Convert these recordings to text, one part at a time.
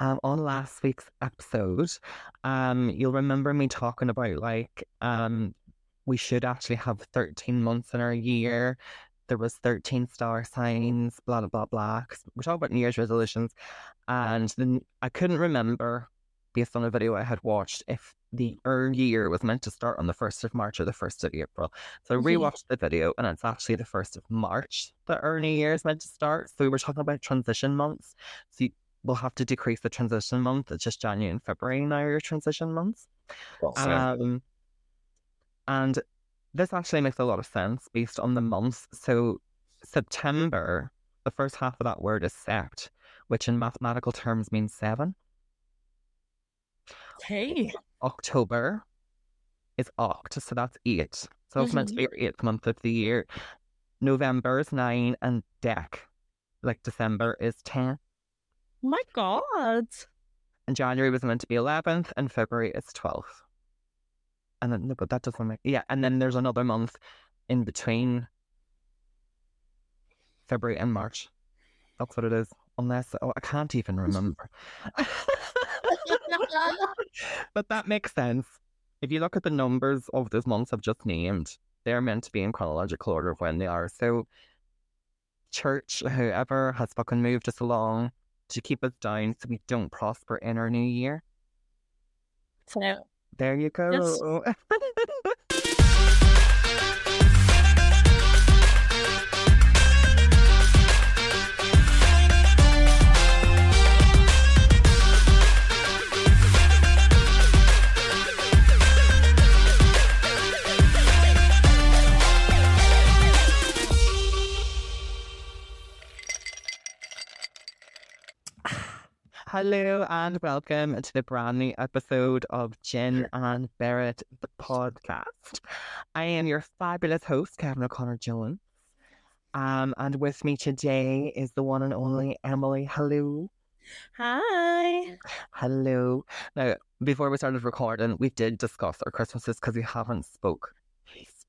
um, on last week's episode, um, you'll remember me talking about like um, we should actually have 13 months in our year. There was 13 star signs, blah, blah, blah, blah. we're talking about New Year's resolutions. And then I couldn't remember, based on a video I had watched, if the year was meant to start on the 1st of March or the 1st of April. So I Mhm. rewatched the video and it's actually the 1st of March that our new year is meant to start. So we were talking about transition months. So you, we'll have to decrease the transition month. It's just January and February now are your transition months. Um, and this actually makes a lot of sense based on the months. So September, the first half of that word is sept, which in mathematical terms means seven. Okay. October is oct, so that's eight. So it's meant to be your eighth month of the year. November is nine, and dec, like December, is ten. My god. And January was meant to be eleventh, and February is twelfth. And then but that doesn't make yeah. And then there's another month in between February and March. That's what it is. Unless oh, I can't even remember. but that makes sense. If you look at the numbers of those months I've just named, they're meant to be in chronological order of when they are. So, church, whoever has fucking moved us along to keep us down so we don't prosper in our new year. so There you go. Hello and welcome to the brand new episode of Gin and Bare It, the podcast. I am your fabulous host, Kevin O'Connor Jones. Um, and with me today is the one and only Emily. Hello. hi. Hello. Now, before we started recording, we did discuss our Christmases because we haven't spoke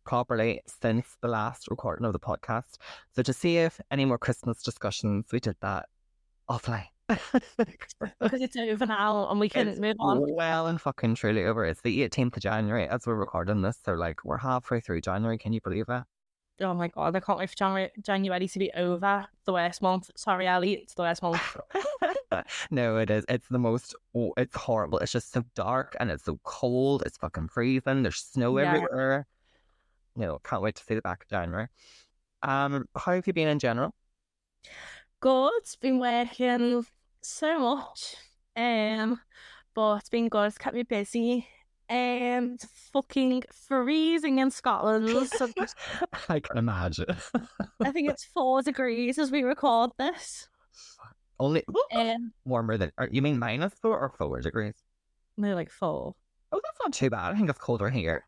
properly since the last recording of the podcast. So to see if any more Christmas discussions, we did that offline. Because it's over now and we can It's move on. well and fucking truly over. It's the 18th of January as we're recording this. So, like, we're halfway through January. Can you believe that? Oh my god, I can't wait for January, January to be over. The worst month. Sorry, Ali, it's the worst month. no, it is. It's the most, oh, it's horrible. It's just so dark and it's so cold. It's fucking freezing. There's snow Yeah. everywhere. No, can't wait to see the back of January. Um, how have you been in general? Good. Been working so much. Um, but it's been good. It's kept me busy. Um, it's fucking freezing in Scotland. So I can imagine. I think it's four degrees as we record this. Only Um, warmer than, you mean minus four or four degrees? no, like four. Oh, that's not too bad. I think it's colder here.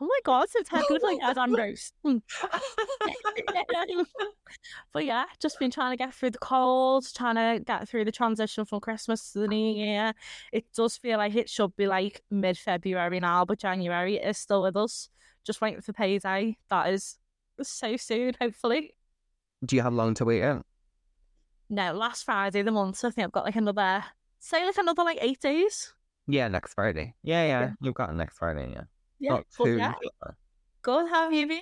Oh my god, so technically like as I'm roast. But yeah, just been trying to get through the cold, trying to get through the transition from Christmas to the new year. It does feel like it should be like mid February now, but January is still with us. Just waiting for payday. That is so soon, hopefully. Do you have long to wait out? No, last Friday of the month, so I think I've got like another say like another like eight days. Yeah, next Friday. Yeah, yeah, Yeah. you've got next Friday. Yeah, Yeah, but yeah. how have you been?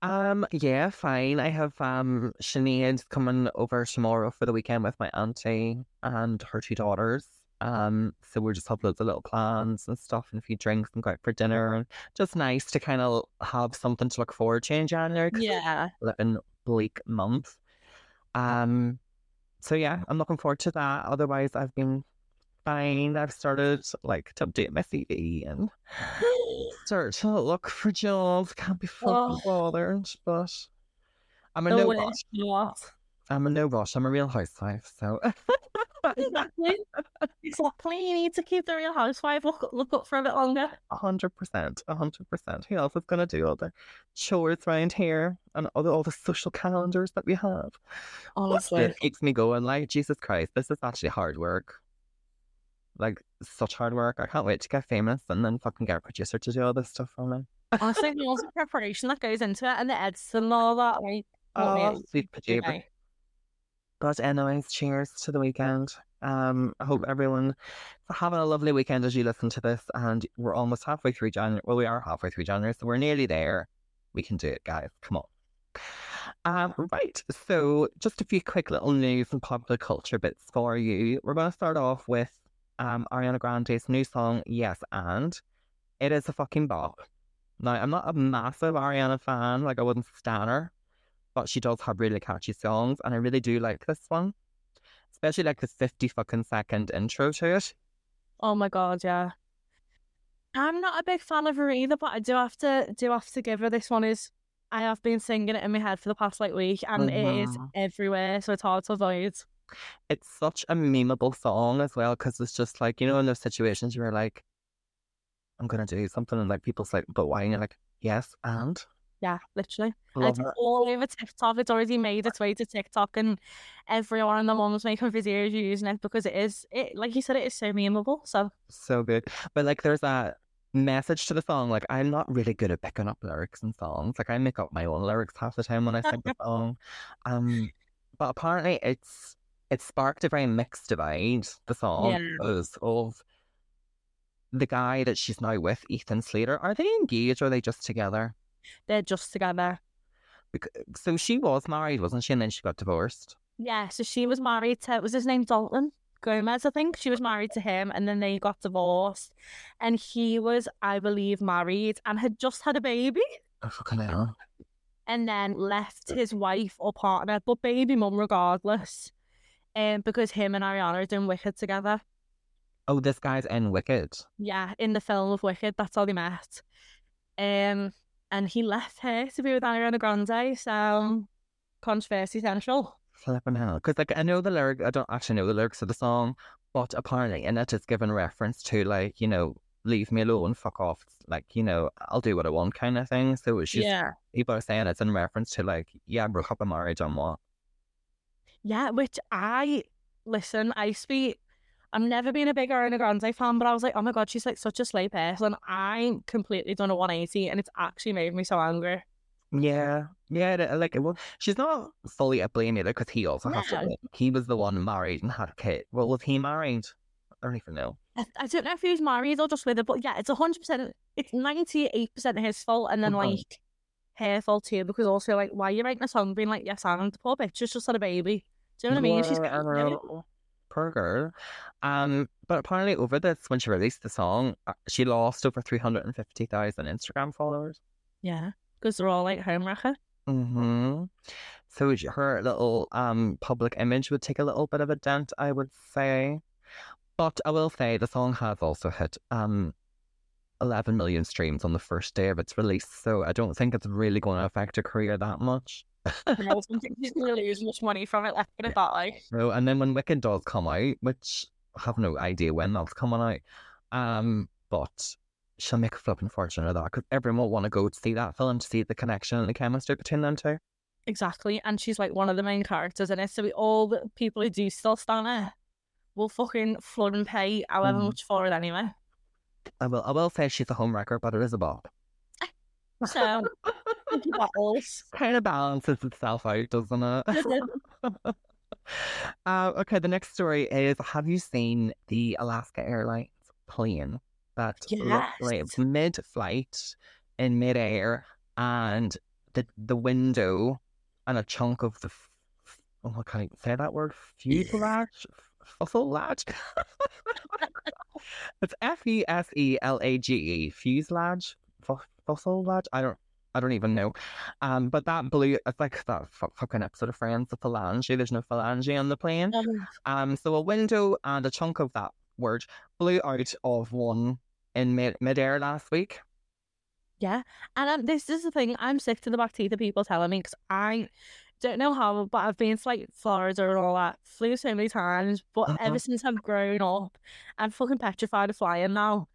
Um, yeah, fine. I have um Sinead coming over tomorrow for the weekend with my auntie and her two daughters. Um, so we're just have loads of little plans and stuff and a few drinks and go out for dinner and just nice to kind of have something to look forward to in January. Yeah. living bleak month. Um, so yeah, I'm looking forward to that. Otherwise, I've been fine. I've started like to update my CV and start to look for jobs. Can't be fucking Oh. bothered, but I'm a No no way. rush. You know what? I'm a no rush. I'm a real housewife, so Exactly. exactly. You need to keep the real housewife look look up for a bit longer. hundred percent, hundred percent. Who else is gonna do all the chores around here and all the all the social calendars that we have? Honestly. It keeps me going. Like Jesus Christ, this is actually hard work. Like such hard work. I can't wait to get famous and then fucking get a producer to do all this stuff for me. Honestly, the of preparation that goes into it and the edits and all that, like, Oh, sweet know. But anyways, cheers to the weekend. Um, I hope everyone having a lovely weekend as you listen to this. And we're almost halfway through January. Well, we are halfway through January, so we're nearly there. We can do it, guys. Come on. Um, right. So, just a few quick little news and popular culture bits for you. We're going to start off with um, Ariana Grande's new song, Yes and. It is a fucking bop. Now, I'm not a massive Ariana fan, like I wouldn't stan her, but she does have really catchy songs, and I really do like this one, especially like the 50 fucking second intro to it. Oh my god, yeah. I'm not a big fan of her either, but I do have to do have to give her this one is I have been singing it in my head for the past like week and it is Mhm. everywhere, so it's hard to avoid. It's such a memeable song as well, because it's just like, you know, in those situations where like, I'm gonna do something, and like people's like, but why? And you're like, yes, and Yeah, literally. Love it's it. all over TikTok. It's already made its way to TikTok and everyone and the mum's making videos using it because it is it like you said, it is so memeable. So So good. But like there's a message to the song. Like I'm not really good at picking up lyrics and songs. Like I make up my own lyrics half the time when I sing the song. Um but apparently it's it sparked a very mixed divide, the song, Yeah. because of the guy that she's now with, Ethan Slater. Are they engaged or are they just together? they're just together. Bec- So she was married, wasn't she? And then she got divorced. Yeah, so she was married to was his name Dalton Gomez, I think. She was married to him and then they got divorced. And he was, I believe, married and had just had a baby Oh fucking hell. and then left his wife or partner, but baby mum regardless. Um, because him and Ariana are doing Wicked together. Oh, this guy's in Wicked. Yeah, in the film of Wicked, that's how they met. Um, and he left her to be with Ariana Grande, so controversy central. Flipping hell. Because, like, I know the lyric, I don't actually know the lyrics of the song, but apparently in it, it's given reference to, like, you know, leave me alone, fuck off. Like, you know, I'll do what I want kind of thing. So she's, yeah, people are saying it's in reference to, like, yeah, I broke up and married on what? Yeah. Which I listen. I speak. I've never been a big Ariana Grande fan, but I was like, oh my god, she's like such a slay person. I completely done a 180, and it's actually made me so angry. Yeah. Yeah, like, well, she's not fully at blame either because he also has to he was the one married and had a kid. Well, was he married? I don't even know. I, I don't know if he was married or just with her, but yeah, it's hundred percent. It's ninety eight percent his fault, and then Mhm. like fault too. Because also like, why are you writing a song being like, yes, and the poor bitch has just had a baby. Do you know what I mean? She's Yeah, I got- know. Poor girl. Um, but apparently over this, when she released the song, uh, she lost over 350,000 Instagram followers. yeah, because they're all like home wrecker. hmm So her little um public image would take a little bit of a dent, I would say. But I will say the song has also hit um 11 million streams on the first day of its release, so I don't think it's really going to affect her career that much. I don't think she's gonna lose much money from it. Let's put it that way. So, and then when Wicked does come out, which I have no idea when that's coming out, um, but she'll make a flipping fortune of that because everyone will want to go to see that film to see the connection and the chemistry between them two. Exactly, and she's like one of the main characters in it. So we, all the people who do still stand there will fucking flood and pay however Mhm. much for it anyway. I will, I will say she's a homewrecker, but it is a bop. So battles. Kind of balances itself out, doesn't it? uh, okay, the next story is: Have you seen the Alaska Airlines plane that Yes. was mid-flight in mid-air, and the the window and a chunk of the f- oh, I can't even say that word fuselage, fuselage. it's F E S E L A G E fuselage, Fu- fuselage. I don't. I don't even know. Um, but that blew. It's like that fu- fucking episode of Friends, the phalange. There's no phalange on the plane. Um, Um, so a window and a chunk of that word blew out of one in mid midair last week. Yeah, and um, this is the thing. I'm sick to the back teeth of people telling me because I don't know how, but I've been to like Florida and all that. Flew so many times, but Uh-huh. ever since I've grown up, I'm fucking petrified of flying now.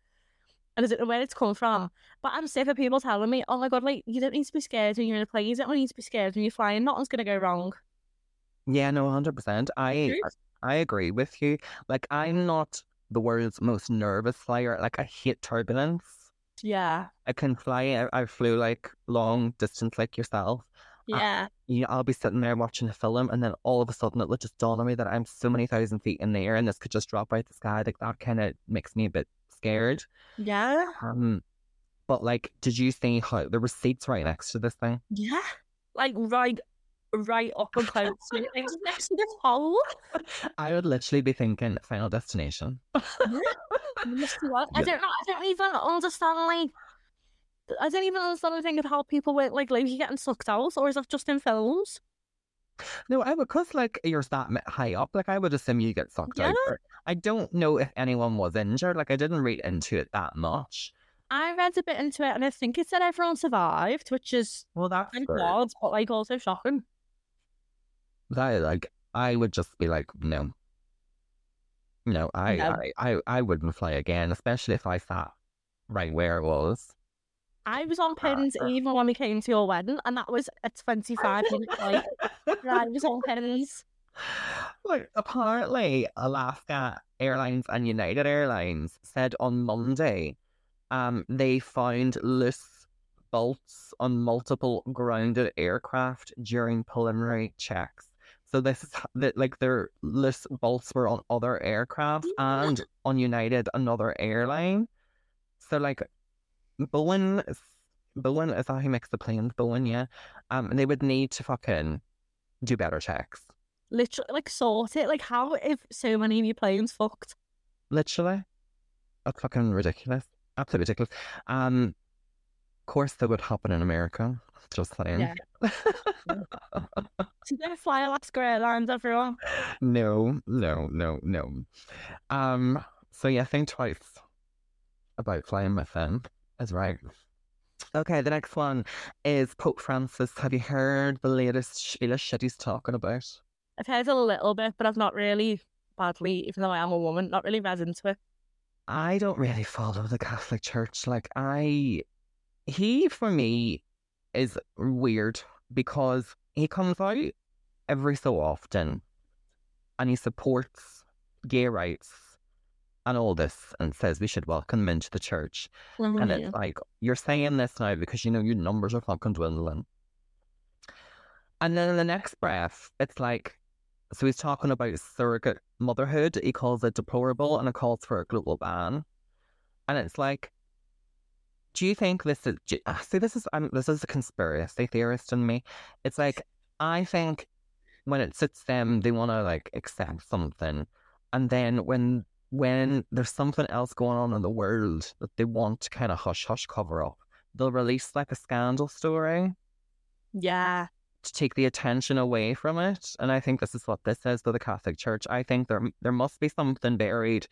And I don't know where it's come from, but I'm sick of people telling me, "Oh my god, like you don't need to be scared when you're in a plane. You don't need to be scared when you're flying. Nothing's gonna go wrong." Yeah, no, hundred percent. I I agree with you. Like I'm not the world's most nervous flyer. Like I hate turbulence. Yeah, I can fly. I, I flew like long distance like yourself, Yeah. You know, I'll be sitting there watching a film, and then all of a sudden it will just dawn on me that I'm so many thousand feet in the air, and this could just drop out the sky. Like that kind of makes me a bit scared. Yeah. Um, but like, did you see how there were seats right next to this thing? Yeah. Like right right up and close to it. Next to this hole. I would literally be thinking Final Destination. I don't know. I don't even understand like. I don't even understand the thing of how people were like literally getting sucked out, or is that just in films? No, I would, cause like you're that high up, like I would assume you get sucked out. Yeah. or- I don't know if anyone was injured. Like I didn't read into it that much. I read a bit into it, and I think it said everyone survived, which is Well, that's good. But like also shocking. That like I would just be like, no, no, I, No. I, I, I wouldn't fly again, especially if I sat right where it was. I was on Ah, pins even when we came to your wedding, and that was a twenty-five minute flight. I was on pins. Like apparently, Alaska Airlines and United Airlines said on Monday, um, they found loose bolts on multiple grounded aircraft during preliminary checks. So this is that like their loose bolts were on other aircraft and on United another airline. So like Is- Boeing is that who makes the planes? Boeing, yeah. Um, and they would need to fucking do better checks. Literally, like sort it. Like how if so many of your planes fucked? Literally. That's fucking ridiculous. Absolutely ridiculous. Um, of course, that would happen in America. Just saying. Yeah. They fly Alaska Airlines, everyone. no, no, no, no. Um, so yeah, think twice about flying with them. Is right. Okay, the next one is Pope Francis. Have you heard the latest Sheila shit he's talking about? I've heard a little bit, but I've not really badly, even though I am a woman, not really read into it. I don't really follow the Catholic Church. Like I, he for me is weird because he comes out every so often and he supports gay rights and all this and says we should welcome them into the church. And Mhm. it's like, you're saying this now because you know your numbers are fucking dwindling. And then in the next breath, it's like, so he's talking about surrogate motherhood. He calls it deplorable and it calls for a global ban. And it's like, do you think this is, do- ah, see, this is, um, this is a conspiracy theorist in me. It's like, I think when it suits them, they want to like accept something. And then when when hmm. there's something else going on in the world that they want to kind of hush hush cover up, they'll release like a scandal story Yeah. to take the attention away from it. And I think this is what this is to the Catholic Church. I think there there must be something buried.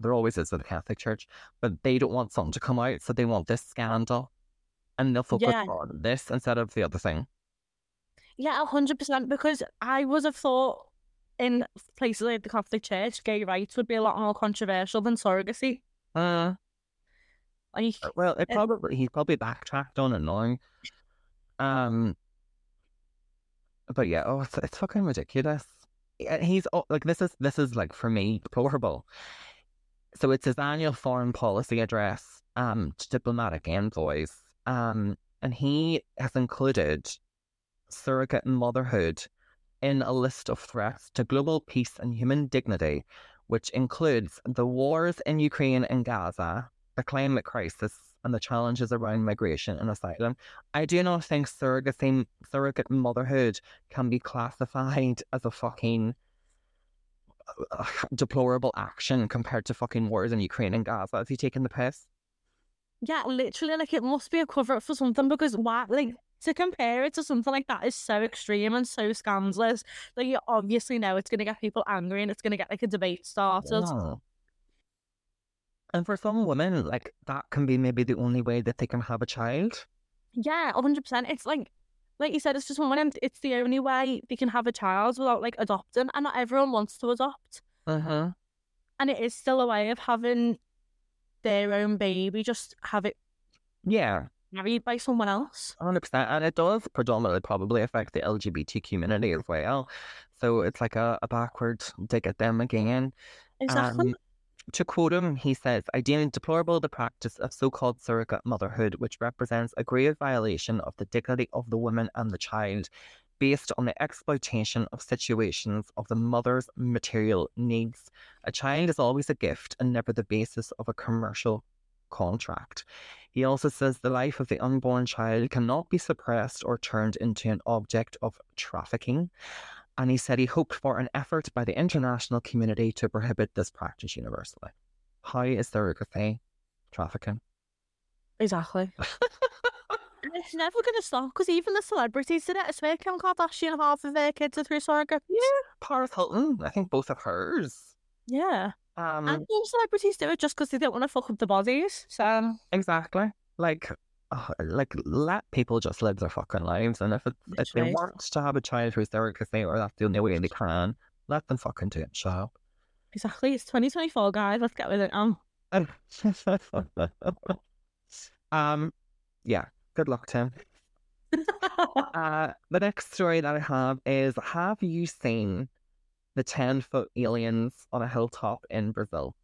There always is with the Catholic Church, but they don't want something to come out, so they want this scandal, and they'll focus Yeah. on this instead of the other thing. Yeah, a hundred percent. Because I would have thought in places like the Catholic Church, gay rights would be a lot more controversial than surrogacy. Uh, Like, well, it It- probably he's probably backtracked on it now. Um, but yeah, oh, it's, it's fucking ridiculous. He's like this is this is like for me deplorable. So it's his annual foreign policy address um to diplomatic envoys. Um, and he has included surrogate and motherhood in a list of threats to global peace and human dignity, which includes the wars in Ukraine and Gaza, the climate crisis, and the challenges around migration and asylum. I do not think surrogacy, surrogate motherhood can be classified as a fucking uh, deplorable action compared to fucking wars in Ukraine and Gaza. Is he taking the piss? yeah, literally, like it must be a cover up for something because why, like, to compare it to something like that is so extreme and so scandalous. that you obviously know it's going to get people angry and it's going to get like a debate started. No. And for some women, like that can be maybe the only way that they can have a child. Yeah, a hundred percent. It's like, like you said, it's just one of. It's the only way they can have a child without like adopting, and not everyone wants to adopt. Uh huh. And it is still a way of having their own baby, just have it Yeah, married by someone else. hundred percent, and it does predominantly probably affect the LGBT community as well. So it's like a, a backward dig at them again. Exactly. Um, to quote him, he says, I deem deplorable the practice of so called surrogate motherhood, which represents a grave violation of the dignity of the woman and the child, based on the exploitation of situations of the mother's material needs. A child is always a gift and never the basis of a commercial contract. He also says the life of the unborn child cannot be suppressed or turned into an object of trafficking. And he said he hoped for an effort by the international community to prohibit this practice universally. How is surrogacy trafficking? Exactly. It's never going to stop because even the celebrities did it. I swear Kim Kardashian, half of their kids are through surrogates. Yeah, Paris Hilton, I think both of hers. Yeah. Um, And all celebrities do it just because they don't want to fuck up the bodies. So, exactly. Like, uh, like let people just live their fucking lives, and if it, if they want to have a child through surrogacy, or that's the only way they can, let them fucking do it. Up. exactly. It's 2024, guys. Let's get with it. Um, um, yeah. Good luck, Tim. Uh, the next story that I have is: Have you seen the ten-foot aliens on a hilltop in Brazil?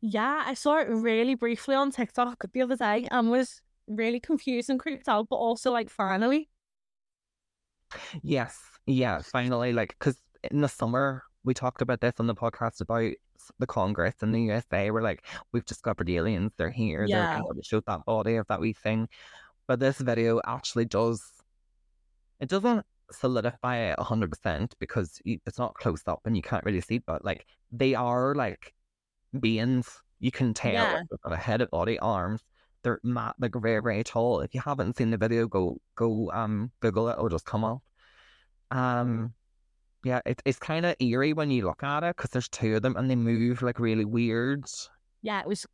yeah, I saw it really briefly on TikTok the other day and was really confused and creeped out, but also like, finally. Yes, yeah. Finally, like, because in the summer we talked about this on the podcast about the Congress in the USA. We're like, we've discovered aliens. They're here. Yeah. They're they showed that body of that wee thing. But this video actually does. It doesn't solidify it hundred percent because you, it's not close up and you can't really see. But like, they are like beings. You can tell Yeah. like, they've got a head, body, arms. They're ma- like very, very tall. If you haven't seen the video, go go um Google it. It'll just come up. Um, yeah, it, it's kind of eerie when you look at it because there's two of them and they move like really weird. Yeah, it was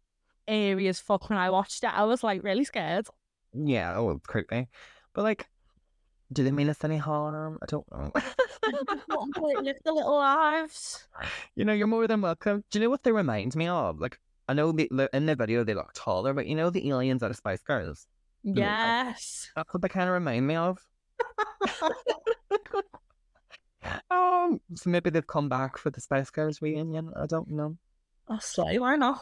eerie as fuck when I watched it. I was like really scared. Yeah, oh, creepy. But like, do they mean us any harm? I don't know. Live the little lives. you know, you're more than welcome. Do you know what they remind me of? Like, I know the, the- in the video they look taller, but you know the aliens out of Spice Girls. Yes. That's what they kind of remind me of. um, so maybe they've come back for the Spice Girls reunion. I don't know. Oh, slay, why not?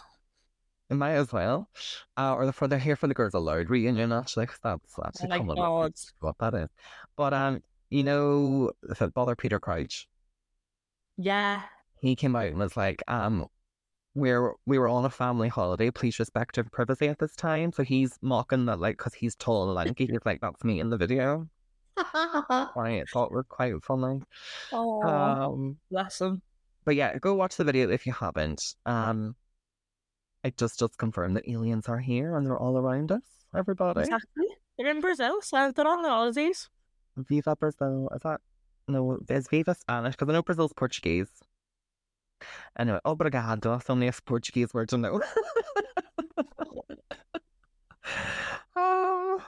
It might as well. Uh, or the, for they're here for the Girls Aloud reunion, actually, that's actually my coming God. What that is. But, um, you know, the footballer Peter Crouch, Yeah. he came out and was like, um, we're, we were on a family holiday. Please respect our privacy at this time. So he's mocking that, like, because he's tall and lanky. He's like, that's me in the video. I thought were quite funny. oh, Um, bless him. but yeah, go watch the video if you haven't. Um, it just does confirm that aliens are here and they're all around us. Everybody, Exactly. They're in Brazil, so they're on the holidays. Viva Brazil. Is that no? Is Viva Spanish? Because I know Brazil's Portuguese. Anyway, obrigado. That's only a Portuguese word to know. um,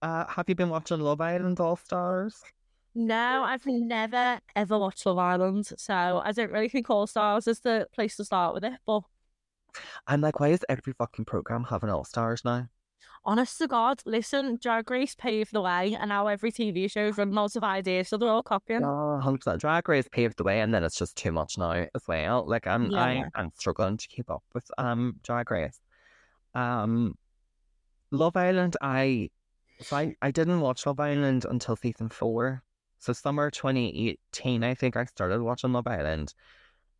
uh, have you been watching Love Island All Stars? No, I've never ever watched Love Island, so I don't really think All Stars is the place to start with it. But I'm like, why is every fucking program having All Stars now? honest to God, listen, Drag Race paved the way, and now every TV show's running out of ideas, so they're all copying. Oh, 100%. Drag Race paved the way, and then it's just too much now as well. Like I'm, I, I'm struggling to keep up with um Drag Race. Um, Love Island. I, so I, I didn't watch Love Island until season four. So summer 2018, I think I started watching Love Island,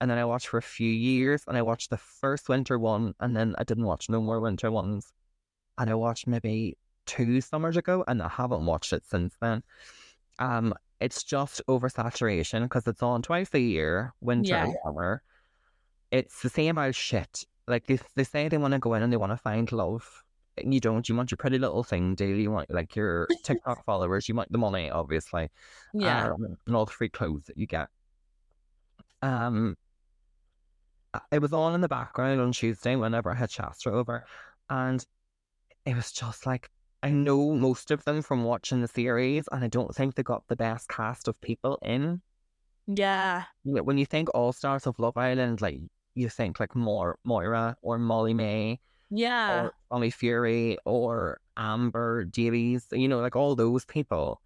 and then I watched for a few years, and I watched the first winter one, and then I didn't watch no more winter ones, and I watched maybe two summers ago, and I haven't watched it since then. Um, it's just oversaturation because it's on twice a year, winter and summer. It's the same old shit. Like they, they say they want to go in and they want to find love. And you don't. You want your pretty little thing, do you? You want like your TikTok followers. You want the money, obviously, Yeah. um, and all the free clothes that you get. Um, it was all in the background on Tuesday whenever I had Shastra over, and it was just like I know most of them from watching the series, and I don't think they got the best cast of people in. yeah. When you think All Stars of Love Island, like you think like more Maura or Molly-Mae Yeah. or Tommy Fury or Amber Davies, you know, like all those people.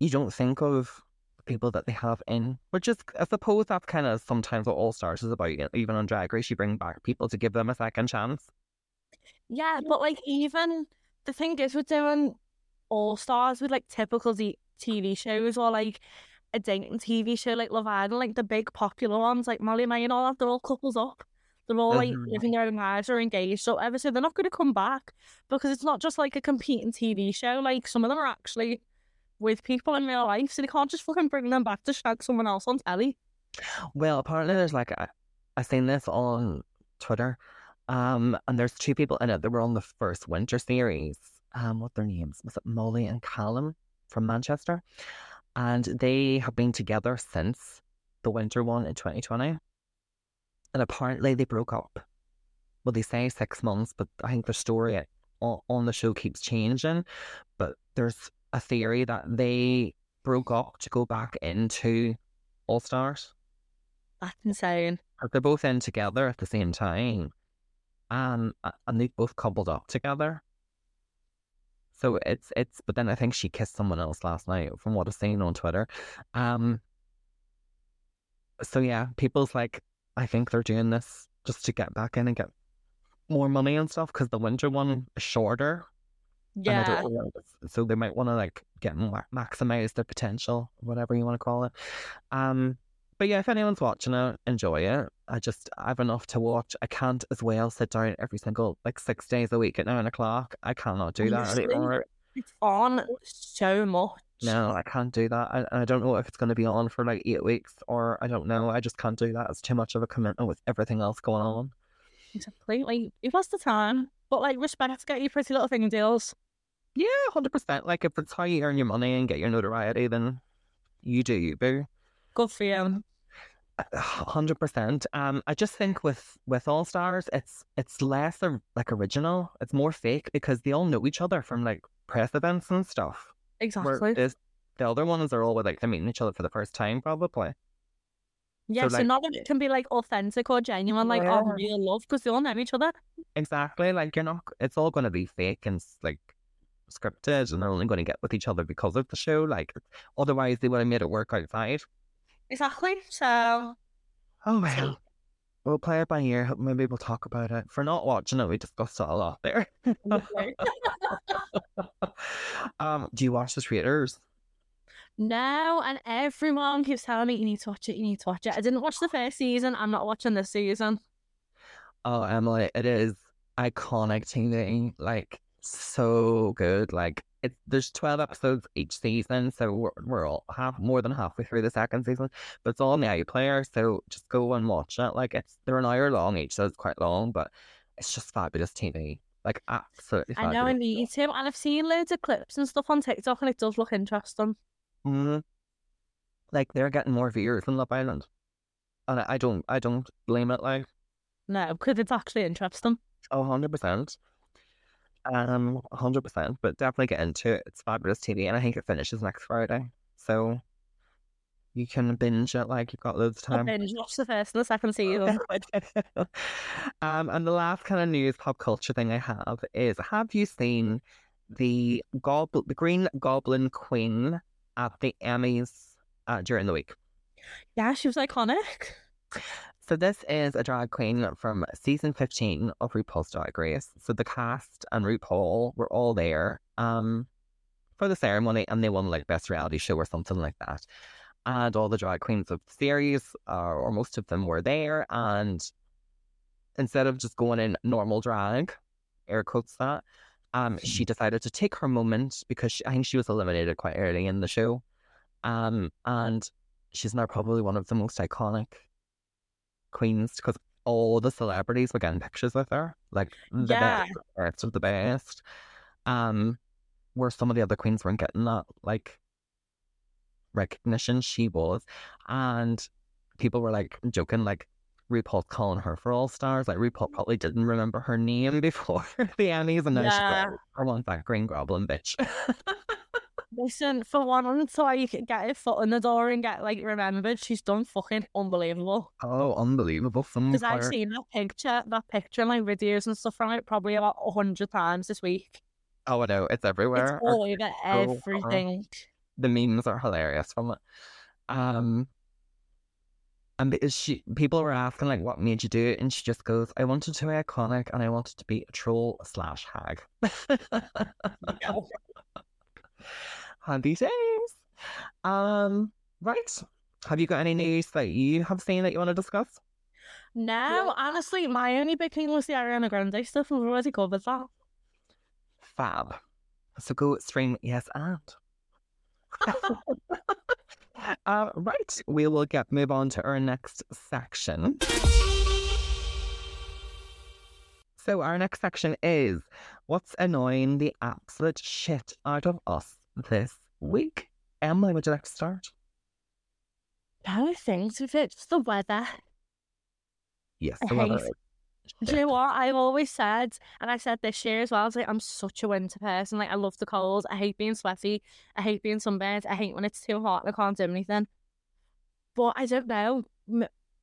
You don't think of people that they have in, which is, I suppose, that's kind of sometimes what All Stars is about. Even on Drag Race, you bring back people to give them a second chance. Yeah, but like even the thing is with doing All Stars with like typical D- TV shows or like a dating TV show like Love Island, like the big popular ones like Molly and May and all that, they're all couples up. They're all like Mhm. living their own lives or engaged or whatever, so they're not going to come back because it's not just like a competing TV show. Like some of them are actually with people in real life, so they can't just fucking bring them back to shag someone else on telly. Well, apparently there's like I, I seen this on Twitter, um, and there's two people in it that were on the first winter series. Um, what their names was it? Molly and Callum from Manchester, and they have been together since the winter one in 2020, and apparently they broke up. Well, they say six months, but I think the story on the show keeps changing. But there's a theory that they broke up to go back into All Stars. That's insane. They're both in together at the same time. Um, a- and they both coupled up together. So it's it's but then I think she kissed someone else last night from what I've seen on Twitter. Um so yeah, people's like I think they're doing this just to get back in and get more money and stuff because the winter one is shorter. Yeah. don't so they might want to like get ma- maximize their potential, whatever you want to call it. Um, but yeah, if anyone's watching it, enjoy it. I just I have enough to watch. I can't as well sit down every single like six days a week at nine o'clock. I cannot do that Honestly? anymore. It's on so much. No, I can't do that. I, I don't know if it's going to be on for like eight weeks or I don't know. I just can't do that. It's too much of a commitment with everything else going on. Like, it was the time. But, like, respect, to get your pretty little thing deals. Yeah, hundred percent. Like if it's how you earn your money and get your notoriety, then you do you, boo. Good for you. Hundred percent. Um, I just think with with All Stars, it's it's less of, like original. It's more fake because they all know each other from like press events and stuff. Exactly. Whereas the other ones are all with like they're meeting each other for the first time, probably. Yeah, so, like- none of it can be, like, authentic or genuine, like, oh, Yeah. real love, because they all know each other. Exactly. Like you're not. It's all going to be fake and like scripted, and they're only going to get with each other because of the show. Like otherwise, they would have made it work outside. Exactly. So, Oh well. We'll play it by ear. Maybe we'll talk about it. For not watching it, we discussed it a lot there. um, do you watch the Traitors? No, and everyone keeps telling me, you need to watch it, you need to watch it. I didn't watch the first season. I'm not watching this season. Oh, Emily, it is iconic TV. Like so good. Like it's there's twelve episodes each season, so we're we're all half more than halfway through the second season. But it's all on the iPlayer, so just go and watch it. Like it's they're an hour long each, so it's quite long, but it's just fabulous TV. Like absolutely I know I fabulous. need to, and I've seen loads of clips and stuff on TikTok, and it does look interesting. Mhm. Like they're getting more viewers than Love Island, and I, I don't I don't blame it. Like No, because it's actually interesting. Oh, 100%. Um, 100%, but definitely get into it. It's fabulous TV, and I think it finishes next Friday. So you can binge it like you've got loads of time. binge watched the first and the second season. um, and the last kind of news pop culture thing I have is have you seen the goblin, the Green Goblin Queen at the Emmys uh, during the week? yeah, she was iconic. So this is a drag queen from season 15 of RuPaul's Drag Race. So the cast and RuPaul were all there um for the ceremony and they won like best reality show or something like that. And all the drag queens of the series, uh, or most of them were there. And instead of just going in normal drag, air quotes that, um, she decided to take her moment because she, I think she was eliminated quite early in the show. Um, and she's now probably one of the most iconic queens because all the celebrities were getting pictures with her, like the Yeah. best, the best of the best. Um, where some of the other queens weren't getting that like recognition, she was, and people were like joking, like RuPaul calling her for All Stars. Like RuPaul probably didn't remember her name before the Emmys, and now she's Yeah. like, "I want that Green Goblin bitch." Listen, for one, until I can get her foot in the door and get like remembered, she's done fucking unbelievable. oh, unbelievable! Because I've seen that picture, that picture in like videos and stuff from it probably about a hundred times this week. Oh, I know it's everywhere. It's all over so everything. the memes are hilarious from it. Um, and because she, people were asking like, what made you do it, and she just goes, "I wanted to be iconic, and I wanted to be a troll slash hag." Handy days. Um, right. Have you got any news that you have seen that you want to discuss? No, honestly, my only big thing was the Ariana Grande stuff, and we've already covered that. Fab. So go stream yes and. uh, right, we will get move on to our next section. So our next section is what's annoying the absolute shit out of us this week. Emily, would you like to start? No things with it, just the weather. Yes, I weather hate- Do you know what? I've always said, and I said this year as well, I was like, I'm such a winter person. Like, I love the cold. I hate being sweaty. I hate being sunburned. I hate when it's too hot and I can't do anything. But I don't know.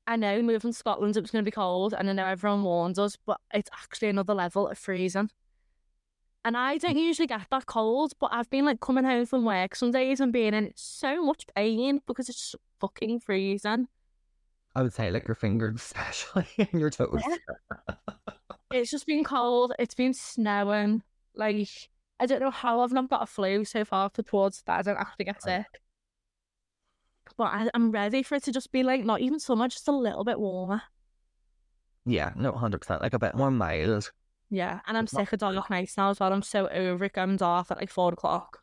I know moving to Scotland, it was going to be cold, and I know everyone warned us, but it's actually another level of freezing. And I don't usually get that cold, but I've been like coming home from work some days and being in so much pain because it's fucking freezing. I would say like your fingers, especially and your toes. It's just been cold. It's been snowing. Like I don't know how I've not got a flu so far for towards that I don't actually get sick. But I, I'm ready for it to just be like not even summer, just a little bit warmer. Yeah, no, hundred percent, like a bit more mild. Yeah, and I'm It's not- sick of dark nights now as well. I'm so over it going dark at like four o'clock.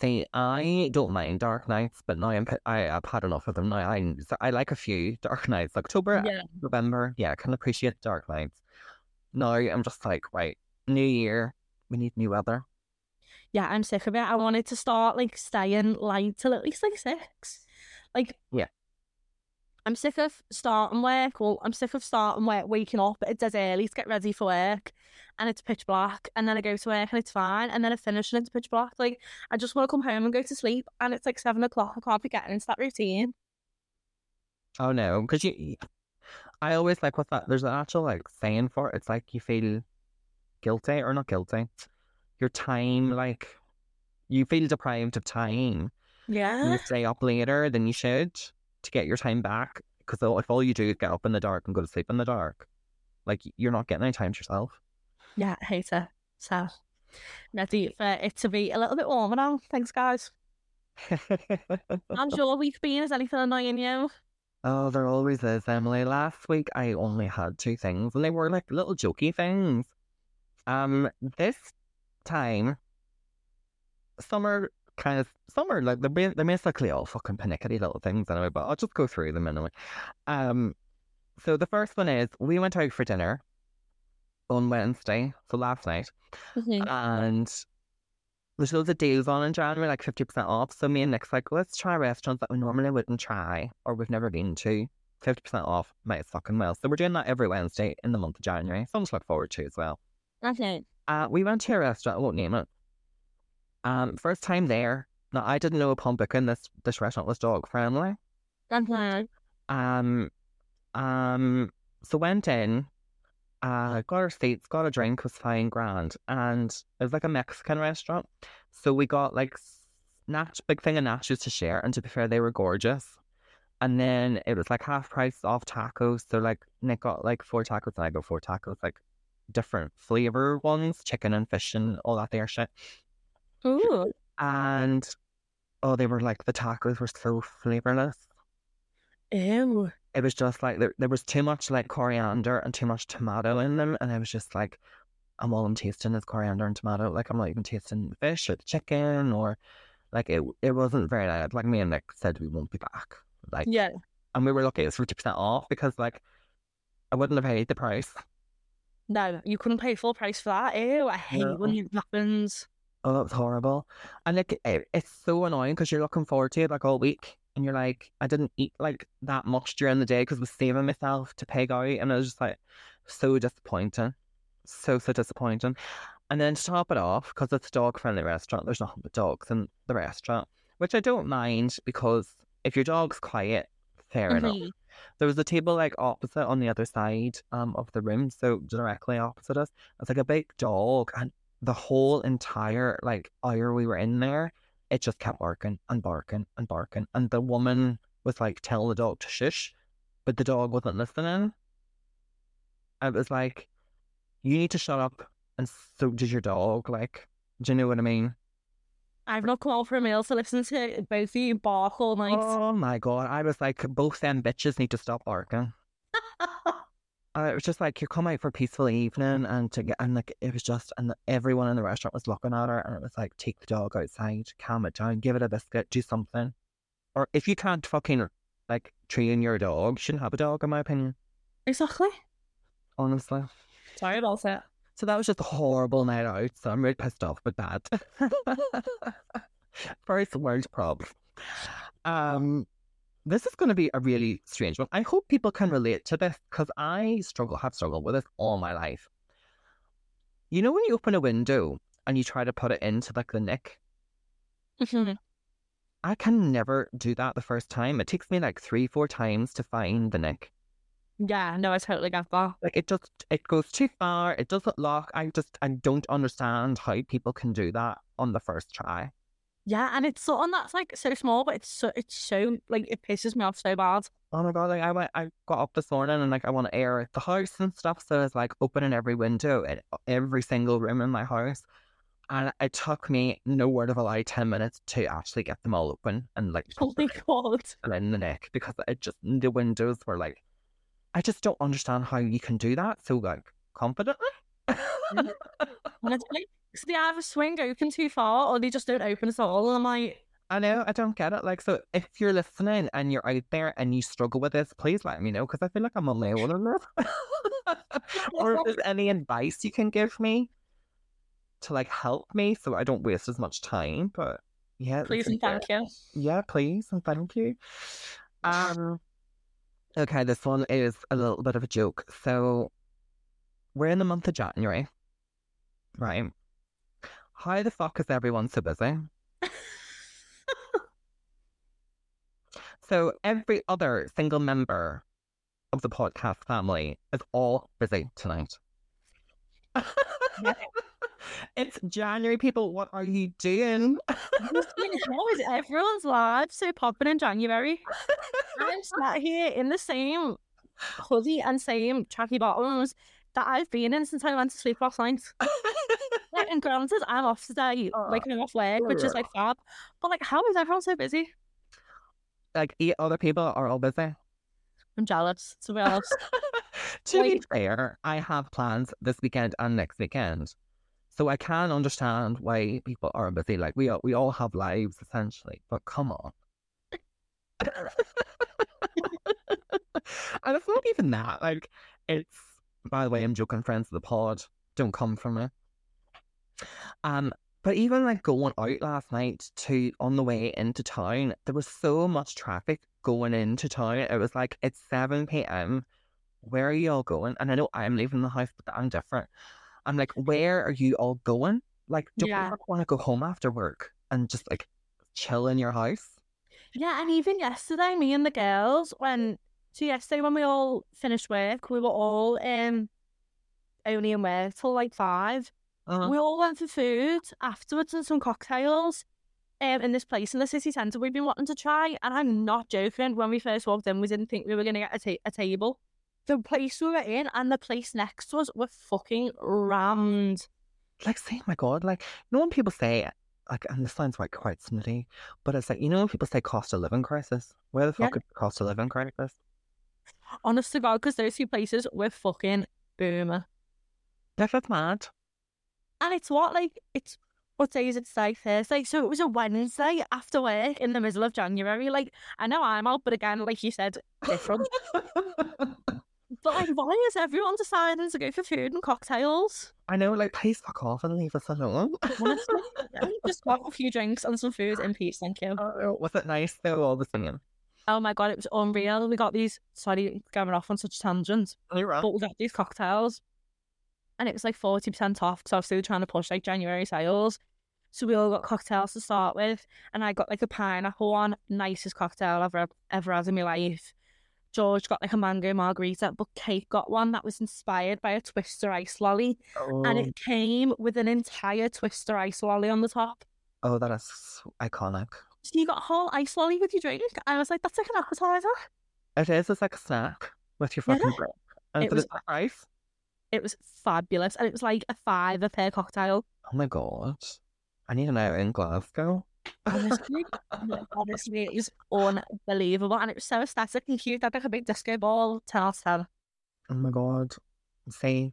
See, I don't mind dark nights, but now I'm I've had enough of them. Now I I like a few dark nights, October, Yeah, November. Yeah, I can appreciate dark nights. Now I'm just like, right, new year, we need new weather. yeah, I'm sick of it. I wanted to start like staying light till at least like six. Like Yeah. I'm sick of starting work. Well, I'm sick of starting work, waking up at dead early to get ready for work, and it's pitch black. And then I go to work and it's fine, and then I finish and it's pitch black. Like I just want to come home and go to sleep, and it's like seven o'clock. I can't be getting into that routine. Oh no, because you, I always like what's that? There's an actual like saying for it. It's like you feel guilty or not guilty. Your time, like you feel deprived of time. Yeah, You stay up later than you should to get your time back. Because if all you do is get up in the dark and go to sleep in the dark, like you're not getting any time to yourself. yeah, I hate it. So ready for it to be a little bit warmer now. Thanks, guys. How's your week been? Is anything annoying you? Oh, there always is, Emily. Last week I only had two things, and they were like little jokey things. Um, this time, summer kind of summer like they're they're basically all fucking panicky little things anyway. But I'll just go through them anyway. Um, so the first one is we went out for dinner on Wednesday, so last night, Mhm. and there's loads of deals on in January, like 50% off. So me and Nick's like, let's try restaurants that we normally wouldn't try or we've never been to. 50% off, might as fucking well. So we're doing that every Wednesday in the month of January. Something to look forward to as well. Okay. Uh, we went to a restaurant, I won't name it. Um, first time there. Now, I didn't know upon booking this, this restaurant was dog friendly. Um, um, so went in, uh, got our seats, got a drink, was fine, grand, and it was like a Mexican restaurant. So we got like nach big thing of nachos to share, and to be fair, they were gorgeous. And then it was like half price off tacos. So like Nick got like four tacos, and I got four tacos, like different flavor ones, chicken and fish and all that there shit. Ooh. And oh, they were like the tacos were so flavorless. Ew. it was just like there, there was too much like coriander and too much tomato in them and I was just like I'm all I'm tasting is coriander and tomato like I'm not even tasting the fish or the chicken or like it it wasn't very nice like me and Nick said we won't be back like Yeah. and we were lucky it was 50% off because like I wouldn't have paid the price No, you couldn't pay full price for that. Ew. I hate when it happens. Oh was horrible and like it, it's so annoying because you're looking forward to it like all week and you're like I didn't eat like that much during the day because I was saving myself to pig out and I was just like so disappointing so so disappointing and then to top it off because it's a dog friendly restaurant there's nothing but dogs in the restaurant which I don't mind because if your dog's quiet fair enough Mhm. there was a table like opposite on the other side um of the room, so directly opposite us. It's like a big dog, and the whole entire like hour we were in there, it just kept barking and barking and barking. And the woman was like telling the dog to shush, but the dog wasn't listening. I was like, you need to shut up, and so did your dog. Like, do you know what I mean? I've not come out for a meal to listen to both of you bark all night. Oh my god! I was like, both them bitches need to stop barking. Uh, it was just like you come out for a peaceful evening and to get and like it was just and everyone in the restaurant was looking at her and it was like take the dog outside, calm it down, give it a biscuit, do something. Or if you can't fucking like train your dog, you shouldn't have a dog in my opinion. exactly. Honestly. Sorry about that. So that was just a horrible night out. So I'm really pissed off with that. First world problem. Um, this is going to be a really strange one. I hope people can relate to this because I struggle, have struggled with this all my life. You know when you open a window and you try to put it into like the nick, Mhm. I can never do that the first time. It takes me like three, four times to find the nick. yeah, no, I totally get that. Like it just it goes too far. It doesn't lock. I just I don't understand how people can do that on the first try. Yeah, and it's something that's like so small, but it's so it's so like it pisses me off so bad. Oh my god! Like I went, I got up this morning and like I want to air out the house and stuff, so it's like opening every window in every single room in my house, and it took me no word of a lie ten minutes to actually get them all open and like Oh my god. and in the neck because it just the windows were like, I just don't understand how you can do that so like confidently. Like, so they either swing open too far or they just don't open at all. And I'm like, I know, I don't get it. Like, so if you're listening and you're out there and you struggle with this, please let me know because I feel like I'm alone in this. or if there's any advice you can give me to like help me so I don't waste as much time. But yeah, please and thank you. yeah, please and thank you. Um, okay, this one is a little bit of a joke. So we're in the month of January, right? How the fuck is everyone so busy? so every other single member of the podcast family is all busy tonight. It's January, people. What are you doing? How is everyone's lives so popping in January? I'm sat here in the same hoodie and same tracky bottoms that I've been in since I went to sleep last night. Like, and granted, I'm off today, like I'm off work, which is like fab. But like, how is everyone so busy? like eight other people are all busy. I'm jealous, to be honest. to be fair, I have plans this weekend and next weekend. So I can understand why people are busy. Like we all, we all have lives essentially, but come on. and it's not even that. Like it's by the way, I'm joking, friends of the pod. Don't come for me. Um, but even like going out last night to on the way into town, there was so much traffic going into town. It was like it's seven PM. Where are you all going? And I know I'm leaving the house, but I'm different. I'm like, where are you all going? Like, don't Yeah. you ever want to go home after work and just like chill in your house? Yeah, and even yesterday, me and the girls, when so yesterday when we all finished work, we were all um only in work till like five. Uh-huh. We all went for food afterwards and some cocktails um, in this place in the city centre we've been wanting to try. And I'm not joking. When we first walked in, we didn't think we were going to get a, ta- a table. The place we were in and the place next to us were fucking rammed. like say, my God, like you know when people say like, and this sounds like quite snooty, but it's like you know when people say cost of living crisis. Where the Yeah. fuck is the cost of living crisis? Honest to God, because those two places were fucking boomer. Like that's mad. And it's what, like, it's what day is it today? Thursday. So it was a Wednesday after work in the middle of January. Like, I know I'm out, but again, like you said, different. but like, why is everyone deciding to go for food and cocktails? I know, like please fuck off and leave us alone. Honestly, just have a few drinks and some food in peace, thank you. Oh, was it nice though? All the singing. Oh my god, it was unreal. We got these. Sorry, going off on such tangents, You're right. but we got these cocktails, and it was like forty percent off because obviously we're trying to push like January sales. So we all got cocktails to start with, and I got like a pineapple one, nicest cocktail I've ever ever had in my life. George got like a mango margarita, but Kate got one that was inspired by a Twister ice lolly, and Oh, it came with an entire Twister ice lolly on the top. Oh, that is iconic. So you got a whole ice lolly with your drink. I was like, that's like an appetizer. It is. It's like a snack with your Yeah. fucking drink. And It was- the price. It was fabulous, and it was like a five a per cocktail. Oh my god. I need an out in Glasgow. Honestly, honestly, it was unbelievable, and it was so aesthetic and cute. I had like a big disco ball. Ten out of ten. Oh my god. See,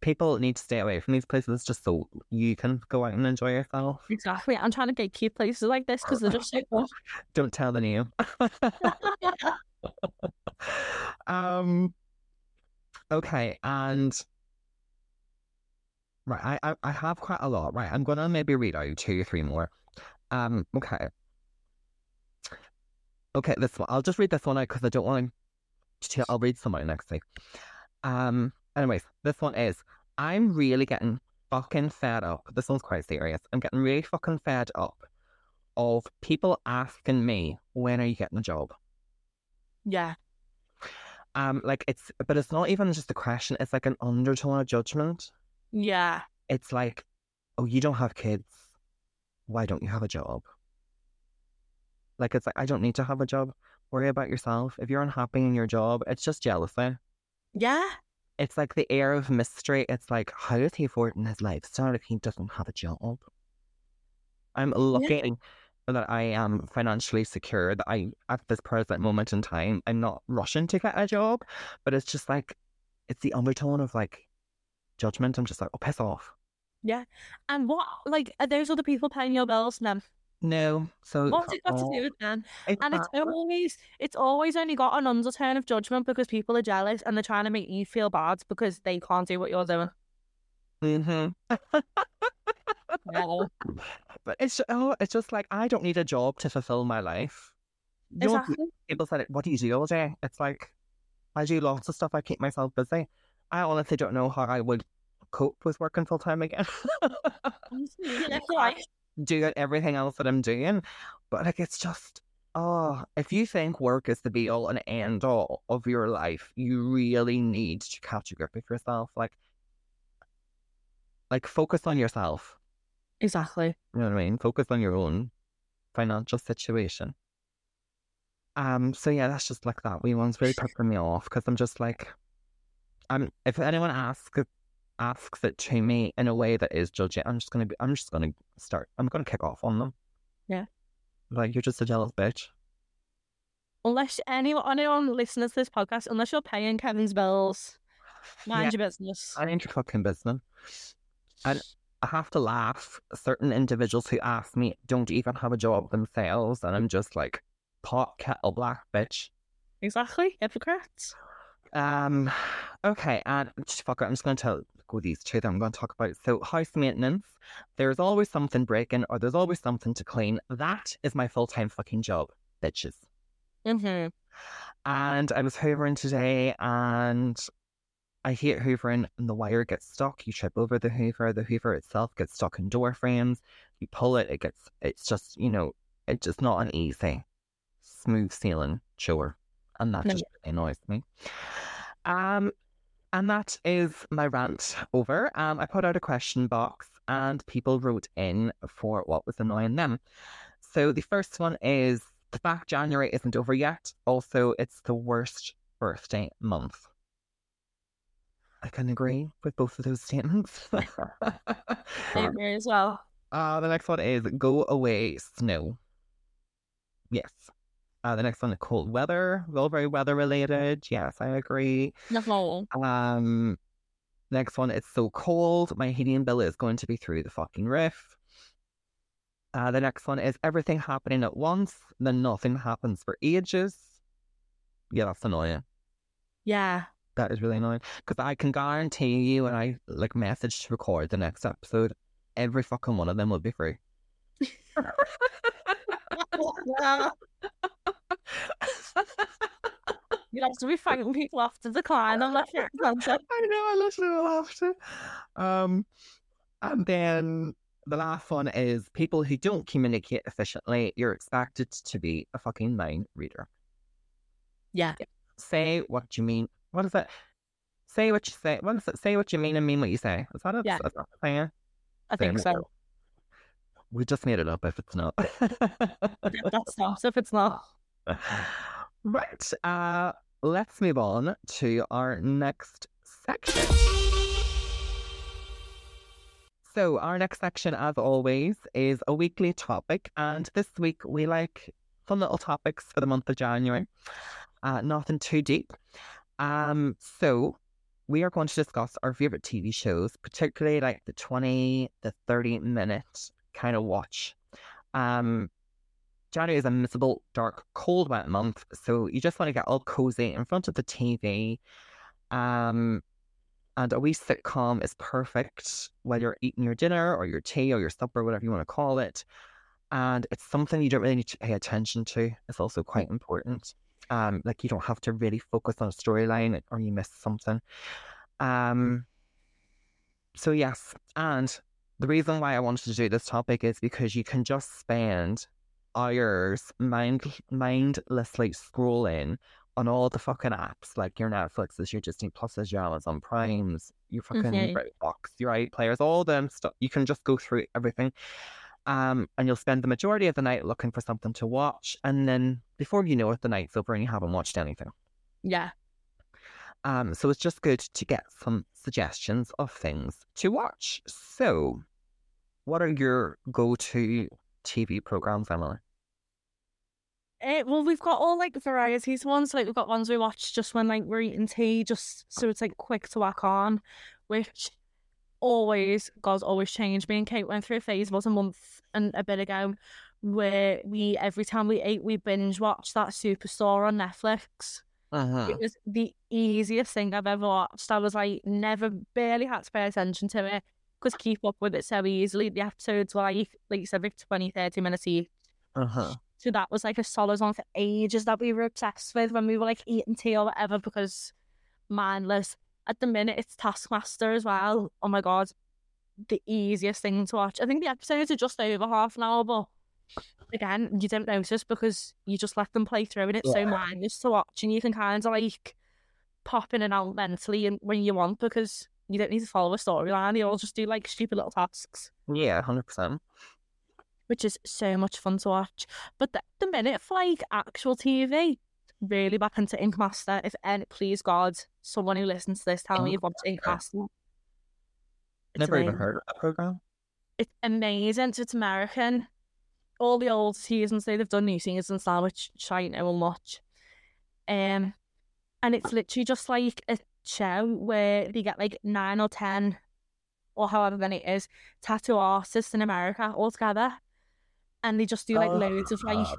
people need to stay away from these places just so you can go out and enjoy yourself. Exactly. I'm trying to gatekeep places like this because they're just so good. Don't tell the name. um. Okay, and right, I, I I have quite a lot. Right, I'm gonna maybe read out two or three more. Um. Okay. Okay, this one. I'll just read this one out because I don't want to. I'll read some out next week. Um. Anyways, this one is. I'm really getting fucking fed up. This one's quite serious. I'm getting really fucking fed up of people asking me when are you getting a job. Yeah. Um, like it's, but it's not even just a question. It's like an undertone of judgment. Yeah. It's like, oh, you don't have kids. Why don't you have a job? Like it's like I don't need to have a job. Worry about yourself. If you're unhappy in your job, it's just jealousy. Yeah. It's like the air of mystery. It's like, how is he affording his lifestyle if he doesn't have a job? I'm lucky that I am financially secure, that I, at this present moment in time, I'm not rushing to get a job, but it's just like, it's the undertone of like judgment. I'm just like, oh, piss off. Yeah. And what, like, are those other people paying your bills? No. No. So, What's it got to oh, do with them? it's And it's always, it's always only got an undertone of judgment because people are jealous and they're trying to make you feel bad because they can't do what you're doing. Mm-hmm. Mhm. But it's oh, it's just like I don't need a job to fulfill my life. You know, Exactly. people said, "What do you do all day?" It's like I do lots of stuff. I keep myself busy. I honestly don't know how I would cope with working full time again. Honestly, you live your life. doing everything else that I'm doing, but like it's just oh, if you think work is the be all and end all of your life, you really need to catch a grip of yourself. Like, like focus on yourself. Exactly. You know what I mean? Focus on your own financial situation. Um. So yeah, that's just like that. Wee one's really pissing me off because I'm just like, um. If anyone asks asks it to me in a way that is judgy, I'm just gonna be. I'm just gonna start. I'm gonna kick off on them. Yeah. Like you're just a jealous bitch. Unless anyone, anyone listening to this podcast, unless you're paying Kevin's bills, mind your business. I ain't your fucking business. And I have to laugh. Certain individuals who ask me don't even have a job themselves, and I'm just like, pot kettle black, bitch. Exactly. Hypocrites. Um, okay, and just fuck it, I'm just going to tell go these two that I'm going to talk about. So, house maintenance. There's always something breaking, or there's always something to clean. That is my full time fucking job, bitches. Mm-hmm. And I was hoovering today, and I hate hoovering, and the wire gets stuck. You trip over the hoover. The hoover itself gets stuck in door frames. You pull it, it gets. It's just you know, it's just not an easy, smooth sailing chore, and that No. just really annoys me. Um, and that is my rant over. Um, I put out a question box, and people wrote in for what was annoying them. So the first one is the fact January isn't over yet. Also, it's the worst birthday month. I can agree with both of those statements. I agree as well. uh, the next one is go away snow. Yes. Uh, the next one is cold weather. All very weather related. Yes, I agree. No. Um, next one, it's so cold. My heating bill is going to be through the fucking roof. Uh, the next one is everything happening at once, then nothing happens for ages. Yeah, that's annoying. Yeah. That is really annoying because I can guarantee you when I like message to record the next episode, every fucking one of them will be free. You'd have to be fighting people off the decline unless you're expensive. I know, I literally will have to. Um, and then the last one is people who don't communicate efficiently, you're expected to be a fucking mind reader. Yeah. Say what you mean. What is it? Say what you say. What is it? Say what you mean and mean what you say. Is that a, Yeah. Is that the thing? I think so. go. We just made it up if it's not. That's not if it's not. right. Uh, let's move on to our next section. So, our next section, as always, is a weekly topic. And this week, we like fun little topics for the month of January. Uh, nothing too deep. Um, so, we are going to discuss our favorite TV shows, particularly like the 20 the 30 minute kind of watch. Um, January is a miserable, dark, cold, wet month, so you just want to get all cozy in front of the TV. Um, and a wee sitcom is perfect while you're eating your dinner or your tea or your supper, whatever you want to call it. And it's something you don't really need to pay attention to. It's also quite important. Um, like you don't have to really focus on a storyline or you miss something. Um, so yes, and the reason why I wanted to do this topic is because you can just spend hours mind mindlessly scrolling on all the fucking apps, like your Netflixes, your Disney Pluses, your Amazon Primes, your fucking Mhm. Box, your iPlayers, all them stuff. You can just go through everything. Um, and you'll spend the majority of the night looking for something to watch, and then before you know it, the night's over and you haven't watched anything. Yeah. Um, so it's just good to get some suggestions of things to watch. So, what are your go-to TV programs, Emily? Eh, well, we've got all like varieties ones. Like we've got ones we watch just when like we're eating tea, just so it's like quick to whack on, which always, God, always change. Me and Kate went through a phase was a month and a bit ago where we every time we ate we binge watched that Superstore on Netflix. Uh-huh. It was the easiest thing I've ever watched. I was like never barely had to pay attention to it because keep up with it so easily. The episodes were like like you said, like 20, 30 minutes each. Uh-huh. So that was like a solid one for ages that we were obsessed with when we were like eating tea or whatever because mindless. At the minute, it's Taskmaster as well. Oh my god, the easiest thing to watch. I think the episodes are just over half an hour, but again, you don't notice because you just let them play through and it's so Yeah. mindless to watch and you can kind of like pop in and out mentally and when you want because you don't need to follow a storyline. You all just do like stupid little tasks Yeah, hundred percent. which is so much fun to watch. But the, the minute for like actual TV, really back into Ink Master. If any, please God, someone who listens to this, tell me Oh, you've watched Ink. Master. It's Never even heard of that program. It's amazing. So it's American. All the old seasons, they've done new seasons now, which I know much. Um, and it's literally just like a show where they get like nine or ten, or however many it is, tattoo artists in America all together, and they just do like Oh, loads of like God.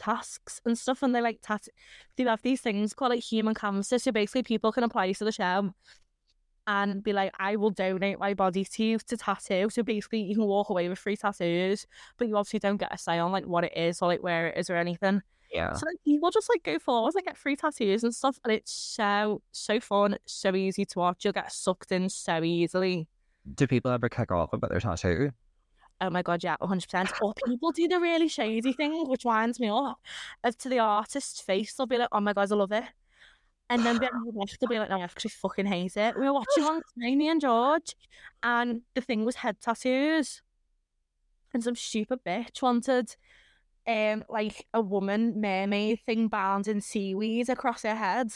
Tasks and stuff, and they like tattoo. They have these things called like human canvases, so basically people can apply to the show and be like, I will donate my body to you to tattoo. So basically, you can walk away with free tattoos, but you obviously don't get a say on like what it is or like where it is or anything. Yeah. So like, people just like go forward and get free tattoos and stuff, and it's so so fun, so easy to watch. You'll get sucked in so easily. Do people ever kick off about their tattoo? Oh my god, yeah, one hundred percent. Or people do the really shady thing, which winds me up. To the artist's face, they'll be like, "Oh my god, I love it," and then the left, they'll be like, "No, I actually fucking hate it." We were watching one, Tiny and George, and the thing was head tattoos, and some stupid bitch wanted, um, like a woman mermaid thing bound in seaweed across her head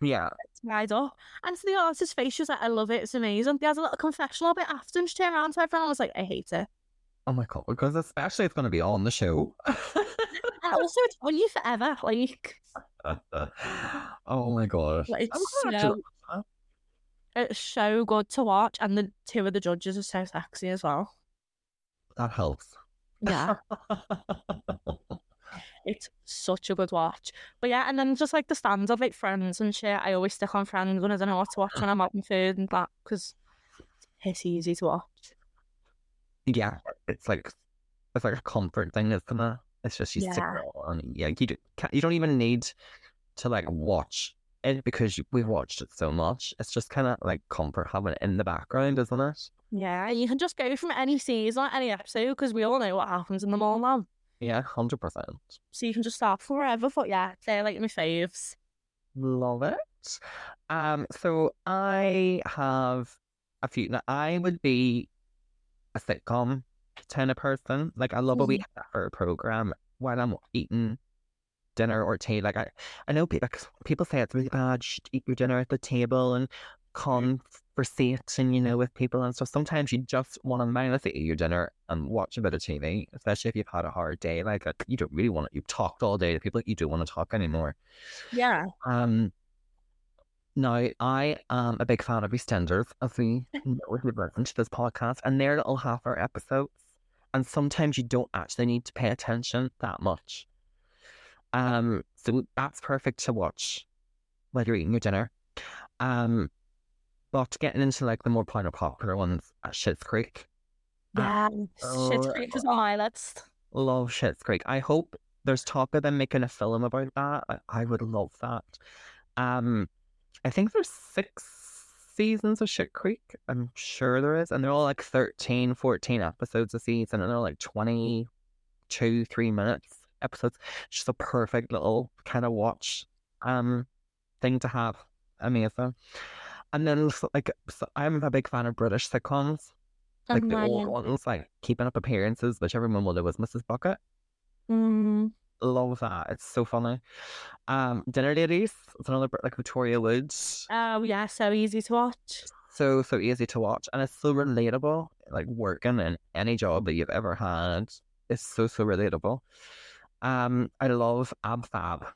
Yeah. tied up. And to the artist's face, she was like, I love it, it's amazing. They had a little confessional bit after and she turned around to everyone and was like, I hate it. Oh my god, because especially it's going to be on the show. And also, it's on you forever. Like, oh my god. like, it's I'm gonna actually so, it's so good to watch. And the two of the judges are so sexy as well. that. Helps. Yeah, it's such a good watch. But yeah, and then just like the stands of like Friends and shit, I always stick on Friends when I don't know what to watch when I'm out in food and that because it's easy to watch. Yeah, it's like it's like a comfort thing, isn't it? It's just you stick Yeah. it on. Yeah, you do, ca- you don't even need to like watch it because you, we've watched it so much. It's just kind of like comfort having it in the background, isn't it? Yeah, you can just go from any season, any episode, because we all know what happens in the now. Yeah, hundred percent. So you can just start forever. But yeah, they're like my faves. Love it. Um, so I have a few. Now, I would be a sitcom kind of person. Like I love a week after program while I'm eating dinner or tea. Like I, I know people people say it's really bad. You should eat your dinner at the table and conversate and you know with people and stuff. Sometimes you just want to mindlessly eat your dinner and watch a bit of TV, especially if you've had a hard day. Like you don't really want to. You've talked all day to people. You don't want to talk anymore. Yeah. Um. Now, I am a big fan of EastEnders, as we know if you've listened to this podcast, and they're little half hour episodes. And sometimes you don't actually need to pay attention that much. Um, so that's perfect to watch while you're eating your dinner. Um, but getting into like the more popular ones, uh, Schitt's Creek. Yeah, Schitt's Creek is on my list. Love Schitt's Creek. I hope there's talk of them making a film about that. I, I would love that. Um, I think there's six seasons of Shit Creek. I'm sure there is. And they're all like 13, 14 episodes a season. And they're like 22, three minutes episodes. It's just a perfect little kind of watch um thing to have. Amazing. And then like so I'm a big fan of British sitcoms. Like the old ones, like keeping up appearances, which everyone will know is Mrs. Bucket. Mm-hmm love that. It's so funny. Um, Dinner Ladies. It's another like Victoria Wood's. Oh yeah, so easy to watch. So so easy to watch, and it's so relatable. Like working in any job that you've ever had, it's so so relatable. Um, I love Ab Fab,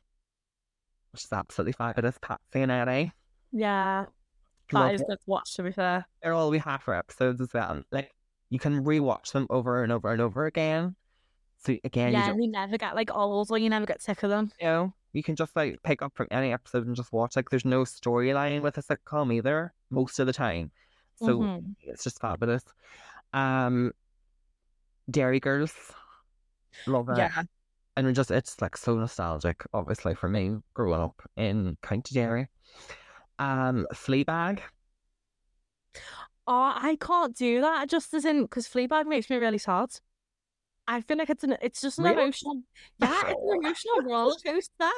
which is absolutely fabulous. Patsy and Eddie. Yeah, guys, that is good to watch. To be fair, they're all we have for episodes as well. Like you can rewatch them over and over and over again so again, yeah, you, never get like all old or you never get sick of them. You know, you can just like pick up from any episode and just watch. Like, there's no storyline with a sitcom either most of the time, so mm-hmm. it's just fabulous. Um, Derry Girls, love it. Yeah, and it's just it's like so nostalgic. Obviously for me, growing up in County Derry. Um, Fleabag. Oh, I can't do that. Just as in because Fleabag makes me really sad. I feel like it's an it's just an really? emotional yeah, it's an emotional roller coaster.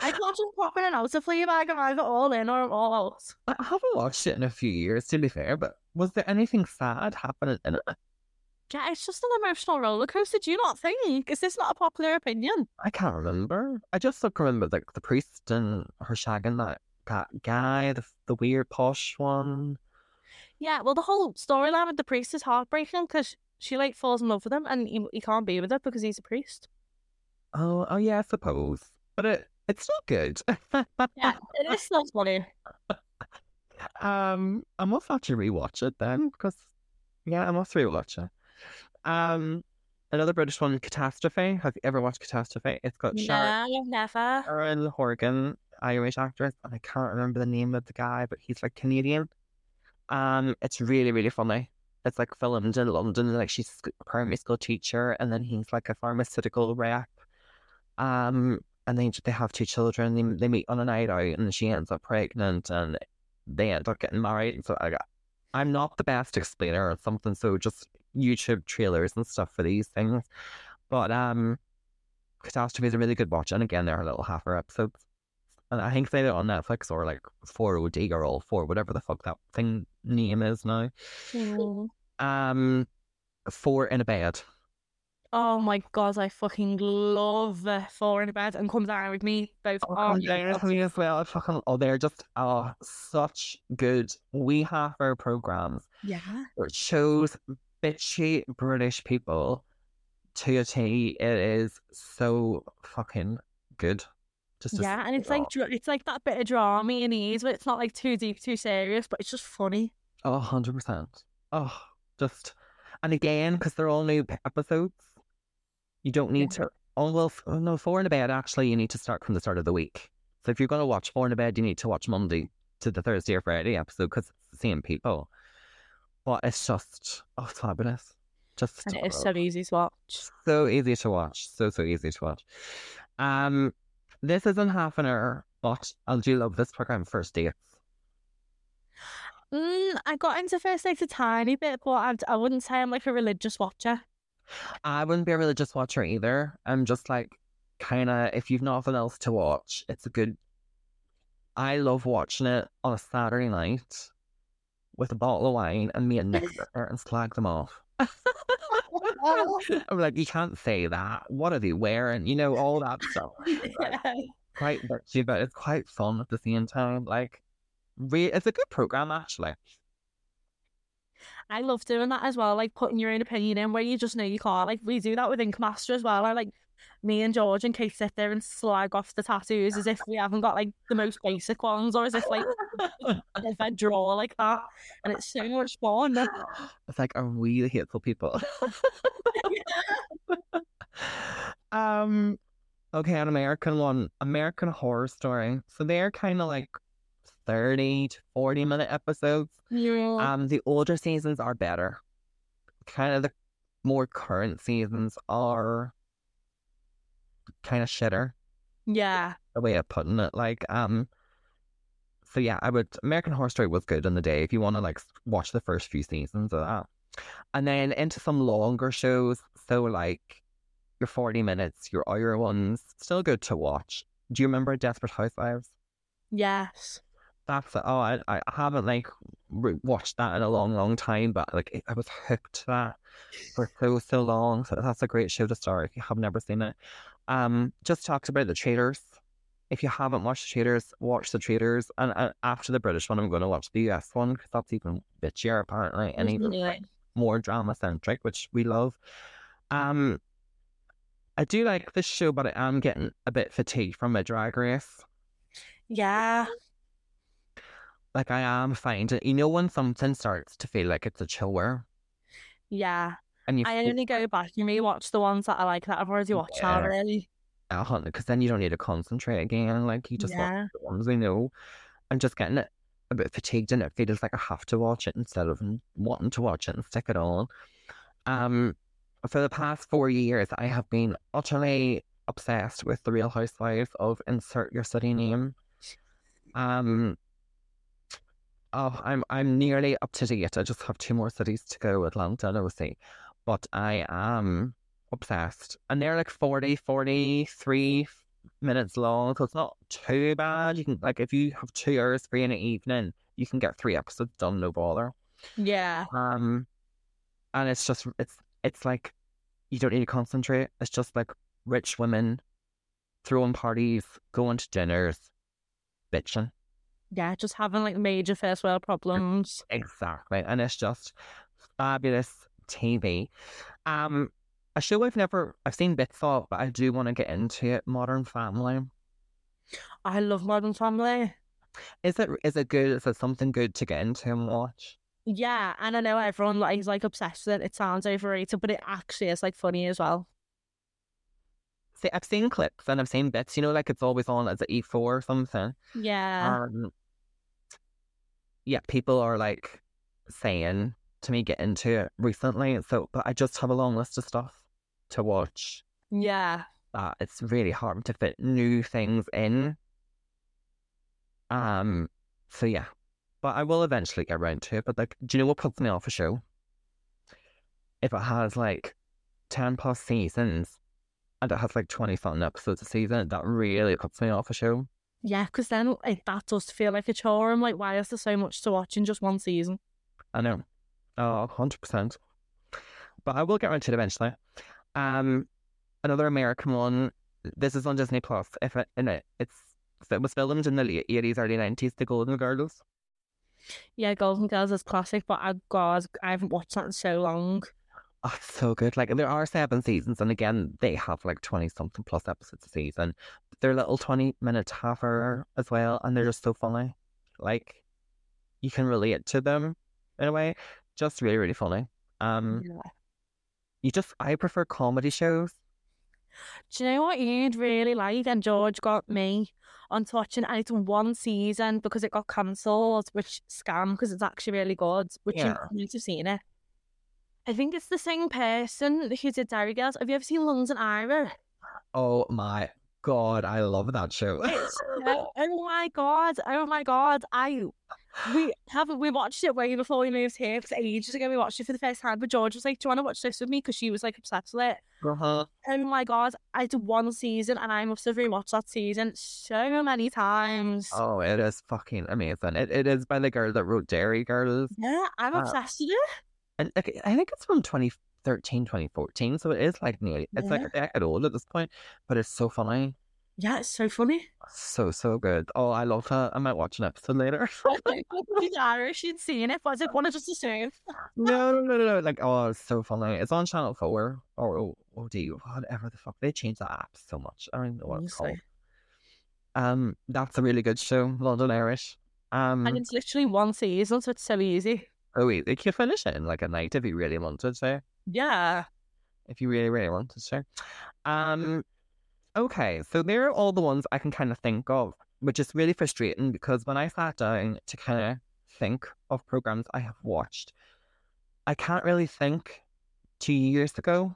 I can't just pop in and out of Fleabag and either all in or I'm all out. I haven't watched it in a few years, to be fair, but was there anything sad happening in it? Yeah, it's just an emotional roller coaster. Do you not think? Is this not a popular opinion? I can't remember. I just like remember like the priest and her shagging that, that guy, the the weird posh one. Yeah, well, the whole storyline with the priest is heartbreaking because she like falls in love with him, and he, he can't be with her because he's a priest. Oh, oh yeah, I suppose, but it it's not good. yeah, it is not funny. Um, I must actually rewatch it then because yeah, I must rewatch it. Um, another British one, Catastrophe. Have you ever watched Catastrophe? It's got no, Sharon, never. Sharon Horgan, Irish actress, and I can't remember the name of the guy, but he's like Canadian. Um, it's really really funny it's like filmed in London. Like she's a primary school teacher, and then he's like a pharmaceutical rep. Um, and they they have two children. They they meet on a night out, and she ends up pregnant, and they end up getting married. So I got, I'm not the best explainer or something. So just YouTube trailers and stuff for these things. But um, Catastrophe is a really good watch, and again, there are little half hour episodes. And I think they're on Netflix or like 4OD or all four, whatever the fuck that thing name is now. Mm. Um, Four in a Bed. Oh my god, I fucking love the Four in a Bed and Come Dine with Me. Both oh, Dine with Me as well. I fucking oh, they're just oh such good we have our programs. Yeah, it shows bitchy British people to a T. It is so fucking good. Just yeah, and it's like it's like that bit of drama in ease, but it's not like too deep, too serious, but it's just funny. Oh, 100 percent. Oh, just and again because they're all new episodes, you don't need yeah. to. Oh well, oh, no, four in a bed. Actually, you need to start from the start of the week. So if you're going to watch four in a bed, you need to watch Monday to the Thursday or Friday episode because it's the same people. But it's just oh, fabulous. Just and it is so easy to watch. So easy to watch. So so easy to watch. Um, this isn't half an hour, but I'll do love this program, First Dates. Mm, I got into First Dates a tiny bit, but I'd, I wouldn't say I'm like a religious watcher. I wouldn't be a religious watcher either. I'm just like, kind of, if you've nothing else to watch, it's a good. I love watching it on a Saturday night with a bottle of wine and me and Nick and slag them off. Oh. I'm like, you can't say that. What are they wearing? You know, all that stuff. yeah. Quite bitchy, but it's quite fun at the same time. Like, re- it's a good program actually. I love doing that as well, like putting your own opinion in where you just know you can't. Like we do that with Ink Master as well. I like me and George and Kate sit there and slag off the tattoos as if we haven't got like the most basic ones or as if like if I draw like that. And it's so much fun. It's like, are we the hateful people? um, okay, an American one, American Horror Story. So they're kind of like thirty to forty minute episodes. Yeah. Um, the older seasons are better. Kind of the more current seasons are kind of shitter. yeah. The way of putting it, like um. So yeah, I would. American Horror Story was good in the day if you want to like watch the first few seasons of that, and then into some longer shows. So like your forty minutes, your hour ones, still good to watch. Do you remember Desperate Housewives? Yes. That's oh, I I haven't like re- watched that in a long, long time, but like I was hooked to that for so so long. So that's a great show to start if you have never seen it. Um, just talked about the Traitors. If you haven't watched the Traitors, watch the Traitors. And uh, after the British one, I'm going to watch the US one because that's even bitchier apparently, and even Really. more drama centric, which we love. Um, I do like this show, but I am getting a bit fatigued from my Drag Race. Yeah. Like I am finding, you know, when something starts to feel like it's a chore, Yeah. And you I only go back and rewatch the ones that I like that I've already watched Yeah. already. because then you don't need to concentrate again. Like you just watch Yeah. the ones we know. I'm just getting it a bit fatigued, and it feels like I have to watch it instead of wanting to watch it and stick it on. Um, for the past four years, I have been utterly obsessed with the Real Housewives of insert your city name. Um. Oh, I'm I'm nearly up to date. I just have two more cities to go, Atlanta and OC. But I am obsessed. And they're like 40, 43 minutes long, so it's not too bad. You can like if you have two hours free in the evening, you can get three episodes done, no bother. Yeah. Um and it's just it's it's like you don't need to concentrate. It's just like rich women throwing parties, going to dinners, bitching. Yeah. Just having like major first world problems. Exactly. And it's just fabulous TV. Um a show I've never I've seen bits of, but I do want to get into it, Modern Family. I love Modern Family. Is it is it good? Is it something good to get into and watch? Yeah, and I know everyone like is like obsessed with it. It sounds overrated, but it actually is like funny as well. See, I've seen clips and I've seen bits. You know, like it's always on as an E four or something. Yeah. Um, yeah, people are like saying to me get into it recently. So, but I just have a long list of stuff to watch. yeah. That it's really hard to fit new things in. Um, so yeah, but I will eventually get around to it. But like, do you know what puts me off a show? If it has like ten plus seasons and it has like twenty fun episodes a season, that really puts me off a show. Yeah, because then like, that does feel like a chore. I'm like, why is there so much to watch in just one season? I know. Oh, 100%. But I will get around to it eventually. Um, another American one. This is on Disney Plus. If it, in it, it's it was filmed in the late 80s, early 90s, The Golden Girls. Yeah, Golden Girls is classic, but I God, I haven't watched that in so long. Oh, it's so good. Like there are seven seasons, and again, they have like 20 something plus episodes a season. They're little 20 minute half hour as well, and they're just so funny. Like you can relate to them in a way. Just really, really funny. Um, Yeah. you just I prefer comedy shows. Do you know what you'd really like? And George got me onto watching, and it's one season because it got cancelled, which scam because it's actually really good. Which Yeah. you need to have seen it. I think it's the same person who did Derry Girls. Have you ever seen London Irish? Oh my god, I love that show. Oh oh my god! Oh my god! I we haven't we watched it way before we moved here because ages ago we watched it for the first time. But George was like, "Do you want to watch this with me?" Because she was like obsessed with it. uh-huh. Oh my god! I did one season and I must have rewatched that season so many times. Oh, it is fucking amazing. It it is by the girl that wrote Derry Girls. Yeah, I'm Uh, obsessed with it. And like, I think it's from 2013, 2014. So it is like nearly, it's like Yeah. a decade old at this point, but it's so funny. Yeah, it's so funny. So, so good. Oh, I love that. I might watch an episode later. She's Irish. She'd seen it, but I didn't want to just assume. no, no, no, no, no. Like, oh, it's so funny. It's on Channel 4 or oh, OD, whatever the fuck. They changed the app so much. I don't know what it's called. Um, That's a really good show, London Irish. Um, And it's literally one season, so it's so easy. Oh, wait, they could finish it in like a night if you really wanted to. Yeah. if you really, really wanted to. Um, okay, so there are all the ones I can kind of think of, which is really frustrating because when I sat down to kind of think of programs I have watched, I can't really think two years ago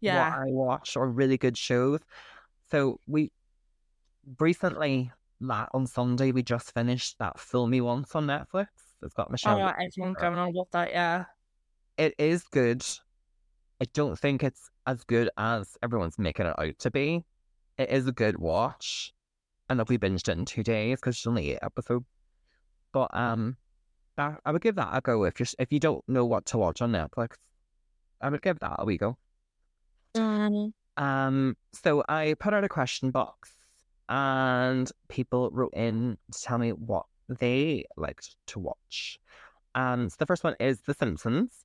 Yeah. what I watched or really good shows. So we recently, on Sunday, we just finished that Fool Me Once on Netflix. It's got Oh, Michelle. yeah, everyone's going on about that, yeah. it is good. I don't think it's as good as everyone's making it out to be. It is a good watch. And if we binged it in two days because it's only eight episodes. But um, that, I would give that a go if you if you don't know what to watch on Netflix. I would give that a wee go. Um, Um, so I put out a question box, and people wrote in to tell me what they liked to watch. And the first one is The Simpsons.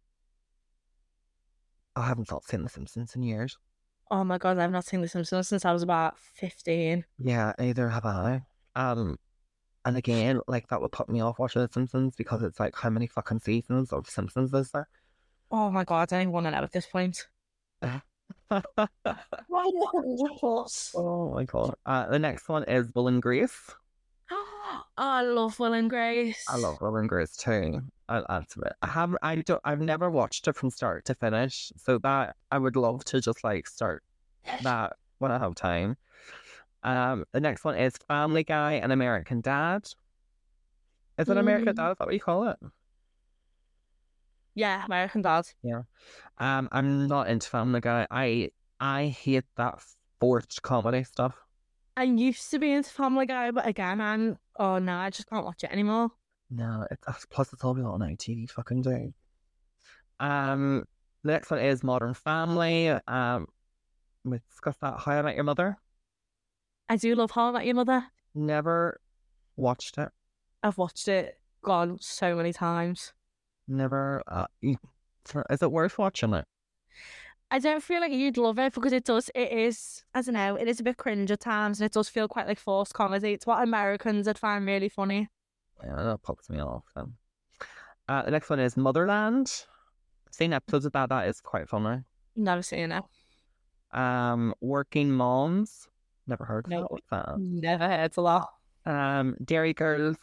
I haven't not seen The Simpsons in years. oh my god, I've not seen The Simpsons since I was about 15. Yeah, neither have I. Um, and again, like that would put me off watching The Simpsons because it's like how many fucking seasons of Simpsons is there? Oh my god, I don't want to know at this point. Why not? Oh my god. Uh, the next one is Will and Grace. I love Will and Grace. I love Will and Grace too. I that's it. I have I don't I've never watched it from start to finish. So that I would love to just like start that when I have time. Um the next one is Family Guy and American Dad. Is it American Mm. Dad? Is that what you call it? Yeah, American Dad. Yeah. Um I'm not into Family Guy. I I hate that forced comedy stuff. I used to be into Family Guy, but again, I'm oh no, I just can't watch it anymore. No, it's plus it's all been on ITV fucking day. Um, the next one is Modern Family. Um, we discussed that. How I Met Your Mother. I do love How I Met Your Mother. Never watched it. I've watched it, gone so many times. Never. Uh, is it worth watching it? I don't feel like you'd love it because it does. It is, I don't know, it is a bit cringe at times, and it does feel quite like forced comedy. It's what Americans would find really funny. Yeah, that pops me off. Then. Uh, the next one is Motherland. I've seen episodes about that. That is quite funny. Never seen it. Um, Working Moms. Never heard of No. that. What's that? Never heard It's a lot. Um, Derry Girls.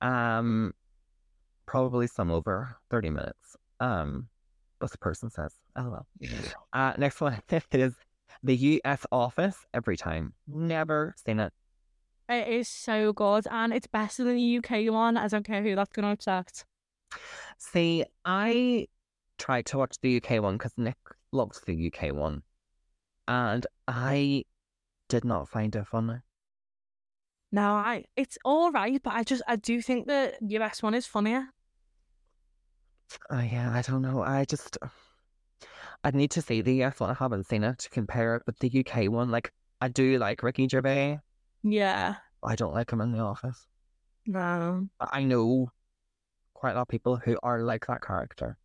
Um, probably some over thirty minutes. Um, what the person says. LOL. Uh, next one is the U.S. Office. Every time, never seen it. It is so good, and it's better than the UK one. I don't care who that's going to upset. See, I tried to watch the UK one because Nick loves the UK one, and I did not find it funny. No, I it's all right, but I just I do think the US one is funnier. Oh yeah, I don't know. I just uh, I need to see the US one. I haven't seen it to compare it with the UK one. Like I do like Ricky Gervais. Yeah. I don't like him in the office. No. I know quite a lot of people who are like that character.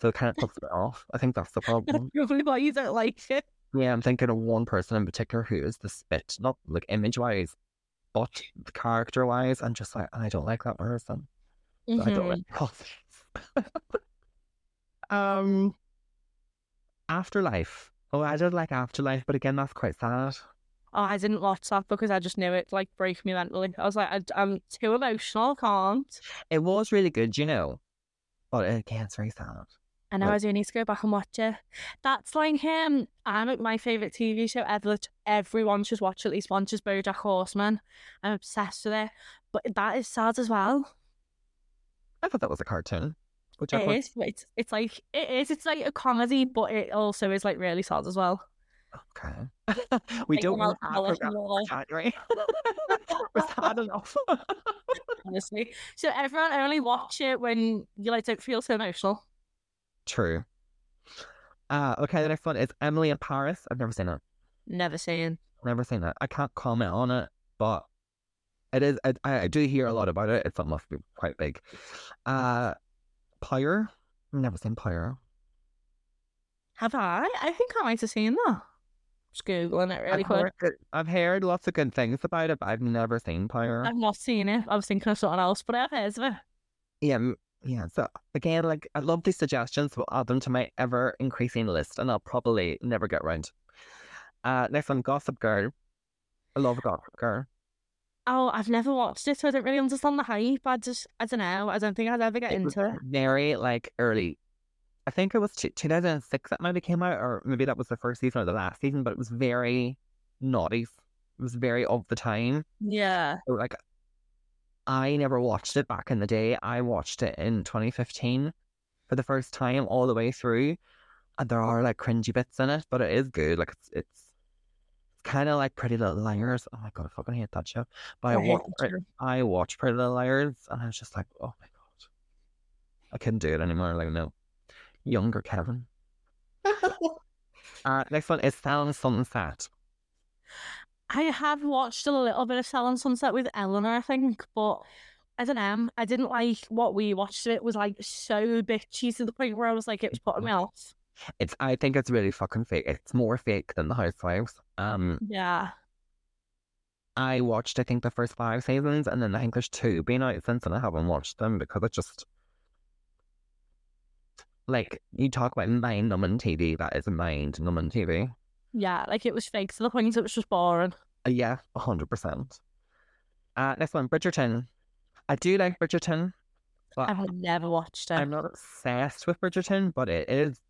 So it kind of puts me off. I think that's the problem. probably why you don't like it. yeah, I'm thinking of one person in particular who is the spit, not like image wise, but character wise. I'm just like, I don't like that person. So I don't Mhm. like. um, Afterlife. Oh, I did like Afterlife, but again, that's quite sad. Oh, I didn't watch that because I just knew it like break me mentally. I was like, I, I'm too emotional. Can't. It was really good, you know, but again, it's very sad. I know Like- I do need to go back and watch it. That's like him. I'm at my favorite TV show ever. that Everyone should watch at least once. Is BoJack Horseman. I'm obsessed with it, but that is sad as well. I thought that was a cartoon. Which I It is. but It's it's like it is. It's like a comedy, but it also is like really sad as well. okay. we Like, don't want Alice program Moore. for January. We're sad enough. honestly. So everyone only watch it when you like don't feel so emotional. True. Uh, okay, the next one is Emily in Paris. I've never seen it. Never seen. Never seen it. I can't comment on it, but it is. I, I do hear a lot about it. It must be quite big. Uh, Pyre. Never seen Pyre. Have I? I think I might have seen that. Just googling it really I've quick. heard, I've heard lots of good things about it, but I've never seen Pyre. I've not seen it. I was thinking of something else, but I've heard of it. Yeah, yeah. So again, like I love these suggestions. We'll add them to my ever increasing list, and I'll probably never get round. Uh, next one, Gossip Girl. I love Gossip Girl. Oh, I've never watched it, so I don't really understand the hype. I just, I don't know. I don't think I'd ever get It into it. very like early. I think it was two- 2006 that maybe came out, or maybe that was the first season or the last season. But it was very naughty. It was very of the time. Yeah. So, like, I never watched it back in the day. I watched it in 2015 for the first time all the way through, and there are like cringy bits in it, but it is good. Like it's, it's kind of like Pretty Little Liars. Oh my god, I fucking hate that show. But I, I hate watched that Pre- show. I watched Pretty Little Liars, and I was just like, oh my god, I couldn't do it anymore. Like no, younger Kevin. Uh, next one is Selling Sunset. I have watched a little bit of Selling Sunset with Eleanor, I think, but I don't know. I didn't like what we watched. It was like so bitchy to the point where I was like, it was putting me off. It's I think it's really fucking fake. It's more fake than The Housewives. Um, Yeah. I watched I think the first five seasons, and then I think there's two been out since, and I haven't watched them because it just like you talk about mind numbing TV. That is mind numbing TV. Yeah. Like it was fake to the point it was just boring. Uh, yeah, hundred percent. Uh, next one, Bridgerton. I do like Bridgerton, but I've never watched it. I'm not obsessed with Bridgerton. But it is,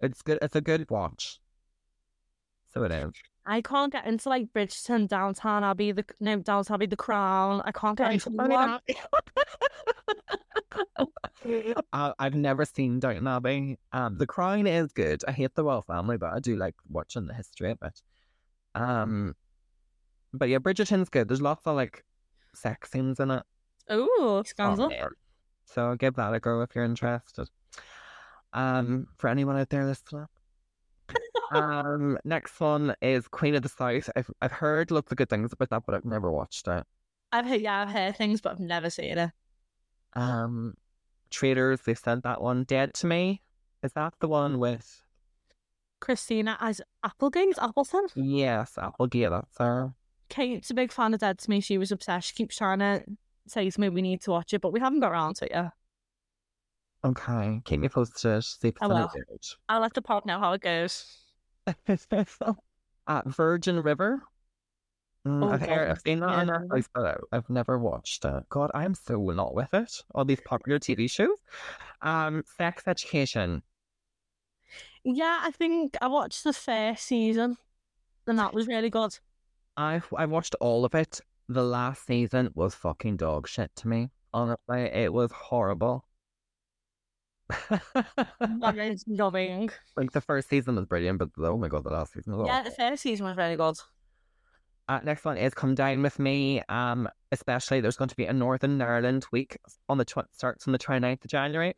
it's good. It's a good watch. So it is. I can't get into like Bridgerton, Downtown Abbey, the no Downtown Abbey, The Crown. I can't get into one. uh, I've never seen Downton Abbey. Um, The Crown is good. I hate the royal family, but I do like watching the history of it. Um, but yeah, Bridgerton's good. There's lots of like sex scenes in it. Oh, Oh, scandal. So give that a go if you're interested. Um, for anyone out there listening. um, next one is Queen of the South. I've I've heard lots of good things about that, but I've never watched it. I've heard, yeah, I've heard things, but I've never seen it. Um, Traitors, they've said that one. Dead to Me, is that the one with? Christina as Applegate, Appleton. Yes, Applegate. That's her. Kate's a big fan of Dead to Me. She was obsessed. She keeps trying to say to me we need to watch it, but we haven't got around to it yet. Okay, keep me posted. See if it's I any will. good. I'll let the pod know how it goes. uh, Virgin River. Mm, Oh, I've, heard, I've seen that on yeah. Netflix, but I've never watched it. God, I'm so not with it. All these popular TV shows. Um, Sex Education. Yeah, I think I watched the first season, and that was really good. I I watched all of it. The last season was fucking dog shit to me. Honestly, it was horrible. Loving. like the first season was brilliant, but oh my god, the last season was Yeah, awful. the first season was really good. Uh, next one is Come Dine with Me. Um, especially there's going to be a Northern Ireland week on the tw- starts on the 29th of January.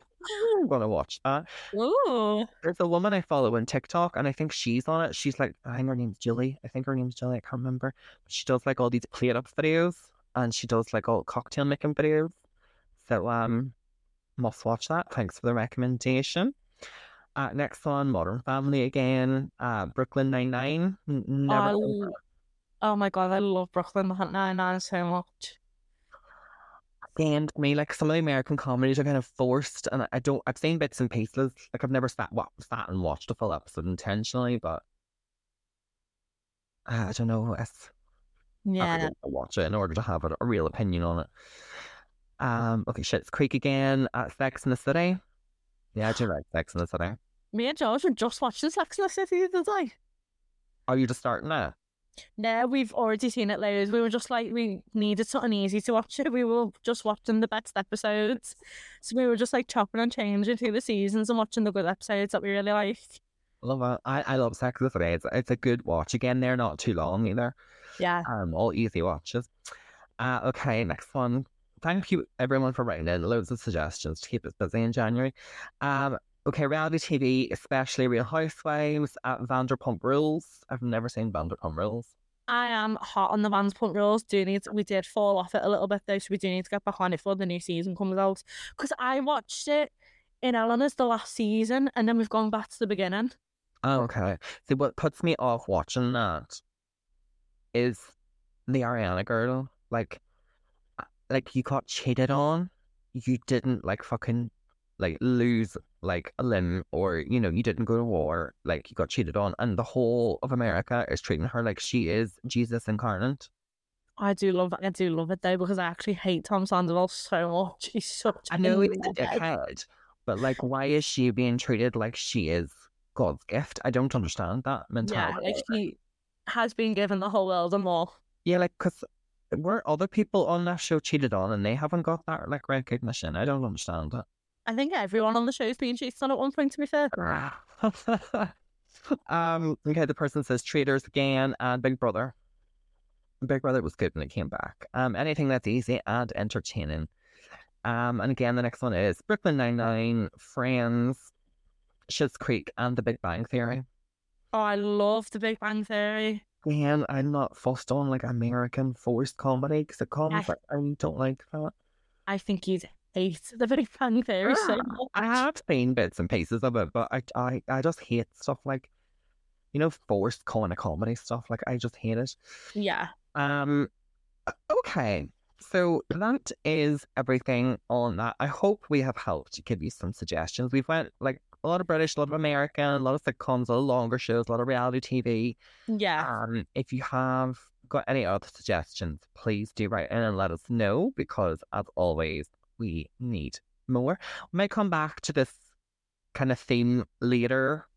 I'm going to watch that. Ooh. There's a woman I follow on TikTok and I think she's on it. She's like, I think her name's Julie. I think her name's Julie. I can't remember. But she does like all these plate up videos and she does like all cocktail making videos. So, um, must watch that. Thanks for the recommendation. Uh, next one, Modern Family again. Uh, Brooklyn Nine Nine. Never. I oh my god, I love Brooklyn Nine-Nine so much. and me like some of the American comedies are kind of forced, and I- I don't. I've seen bits and pieces. Like I've never sat, wa- sat and watched a full episode intentionally, but uh, I don't know. It's, I Yeah. to watch it in order to have a, a real opinion on it. Um. Okay. Schitt's Creek again. Uh, Sex in the City. Yeah, I do like Sex in the City. Me and George were just watching Sex in the City the other day. Are you just starting it? No, we've already seen it loads. We were just like, we needed something easy to watch it. We were just watching the best episodes. So we were just like chopping and changing through the seasons and watching the good episodes that we really like. Love it. I, I love Sex in the City. It's, it's a good watch. Again, they're not too long either. Yeah. Um, all easy watches. Uh, okay, next one. Thank you everyone for writing in loads of suggestions to keep us busy in January. Um, okay, reality TV, especially Real Housewives, uh, Vanderpump Rules. I've never seen Vanderpump Rules. I am hot on the Vanderpump Rules. Do need we did fall off it a little bit though, so we do need to get back on it before the new season comes out. Because I watched it in Eleanor's the last season, and then we've gone back to the beginning. Oh, okay. See, what puts me off watching that is the Ariana girl. Like, like you got cheated on. You didn't like fucking like lose like a limb or you know you didn't go to war like you got cheated on and the whole of america is treating her like she is jesus incarnate I do love I do love it though because I actually hate Tom Sandoval so much. He's such i know he's a dickhead but like why is she being treated like she is god's gift i don't understand that Yeah, mentality like she has been given the whole world and more. yeah like because were other people on that show cheated on and they haven't got that like recognition i don't understand it I think everyone on the show's been cheated on at one point. To be fair, um, okay, the person says Traitors again and Big Brother. Big Brother was good when it came back. Um, anything that's easy and entertaining. Um, and again, the next one is Brooklyn Nine Nine, Friends, Schitt's Creek, and The Big Bang Theory. oh, I love The Big Bang Theory. Again, I'm not fussed on like American forced comedy because it comes. Yeah. Like, I don't like that. I think you'd hate The Big Bang Theory so much. I have seen bits and pieces of it, but I, I, I just hate stuff like, you know, forced kind of comedy stuff. Like I just hate it. Yeah. Um, okay, so that is everything on that. I hope we have helped give you some suggestions. We've went like a lot of British, a lot of American, a lot of sitcoms, a lot of longer shows, a lot of reality TV. Yeah. Um, if you have got any other suggestions, please do write in and let us know because, as always, we need more. We might come back to this kind of theme later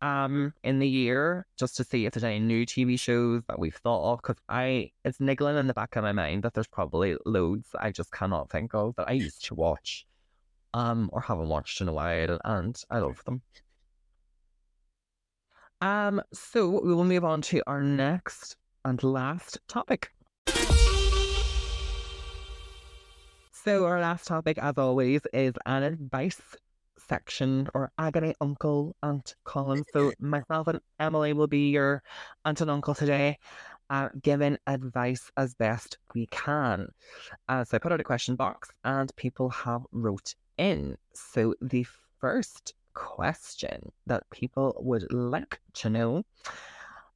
um in the year just to see if there's any new TV shows that we've thought of because I it's niggling in the back of my mind that there's probably loads I just cannot think of that I used to watch um or haven't watched in a while and I love them. Um so we will move on to our next and last topic. So our last topic, as always, is an advice section or agony uncle aunt Colin. So myself and Emily will be your aunt and uncle today, uh, giving advice as best we can. Uh, so I put out a question box and people have wrote in. So the first question that people would like to know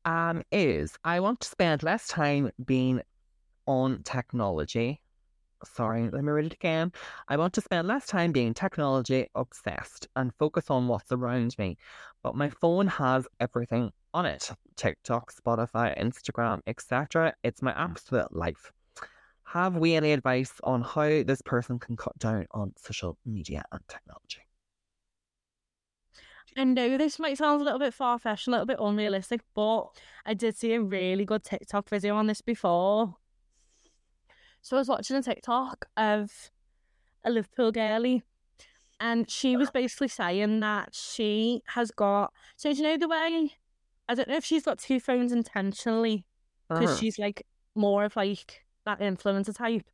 um, is I want to spend less time being on technology. Sorry, let me read it again. I want to spend less time being technology obsessed and focus on what's around me. But my phone has everything on it TikTok, Spotify, Instagram, etc. It's my absolute life. Have we any advice on how this person can cut down on social media and technology? I know this might sound a little bit far fetched, a little bit unrealistic, but I did see a really good TikTok video on this before. So I was watching a TikTok of a Liverpool girlie, and she was basically saying that she has got. So do you know the way? I don't know if she's got two phones intentionally because Uh-huh. she's like more of like that influencer type.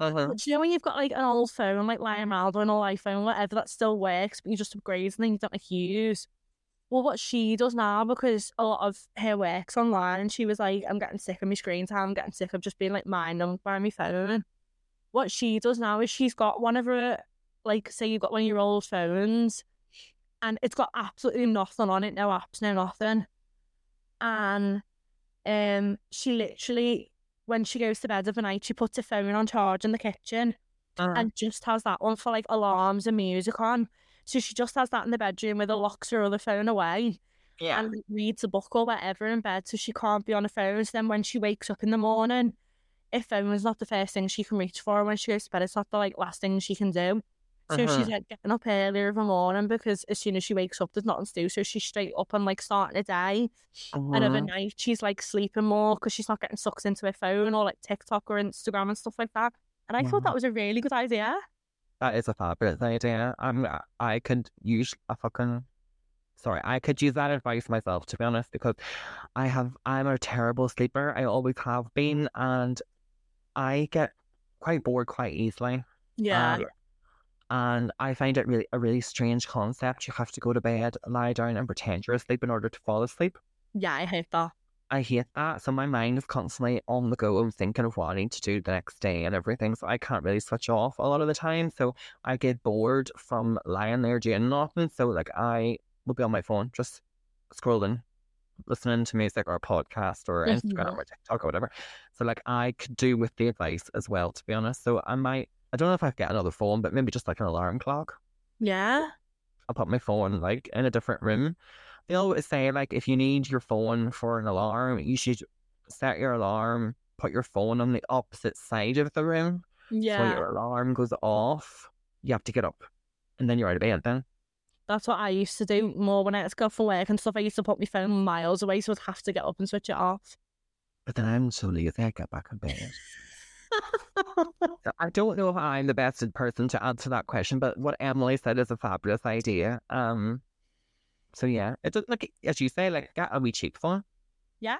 Uh-huh. Do you know when you've got like an old phone, like lying around or an old iPhone, whatever, that still works, but you just upgrade and then you don't like use? Well, what she does now, because a lot of her work's online, and she was like, I'm getting sick of my screen time, I'm getting sick of just being like minded by my phone. What she does now is she's got one of her, like, say you've got one of your old phones and it's got absolutely nothing on it, no apps, no nothing. And um, she literally, when she goes to bed of a night, she puts her phone on charge in the kitchen Uh-huh. and just has that one for like alarms and music on. So she just has that in the bedroom with her locks her other phone away yeah. and reads a book or whatever in bed so she can't be on her phone. So then when she wakes up in the morning, if phone is not the first thing she can reach for, when she goes to bed, it's not the like last thing she can do. So Uh-huh. she's like getting up earlier in the morning because as soon as she wakes up, there's nothing to do. So she's straight up and like starting a day. And Uh-huh. overnight, she's like sleeping more because she's not getting sucked into her phone or like TikTok or Instagram and stuff like that. And I thought that was a really good idea. That is a fabulous idea. I'm, I could use a fucking. Sorry, I could use that advice myself, to be honest, because I have. I'm a terrible sleeper. I always have been, and I get quite bored quite easily. Yeah. Um, And I find it really a really strange concept. You have to go to bed, lie down, and pretend you're asleep in order to fall asleep. Yeah, I hate that. I hate that. So my mind is constantly on the go and thinking of what I need to do the next day and everything. So I can't really switch off a lot of the time. So I get bored from lying there doing nothing. So like I will be on my phone just scrolling, listening to music or a podcast or Instagram or TikTok or whatever. So like I could do with the advice as well, to be honest. So I might I don't know if I get another phone, but maybe just like an alarm clock. Yeah. I'll put my phone like in a different room they always say like if you need your phone for an alarm, you should set your alarm, put your phone on the opposite side of the room. Yeah. So your alarm goes off. You have to get up. And then you're out of bed then. That's what I used to do more when I had to go for work and stuff. I used to put my phone miles away so I'd have to get up and switch it off. But then I'm so lazy I get back in bed. I don't know if I'm the best person to answer that question, but what Emily said is a fabulous idea. Um so yeah, it does like as you say, like get a wee cheap phone. Yeah.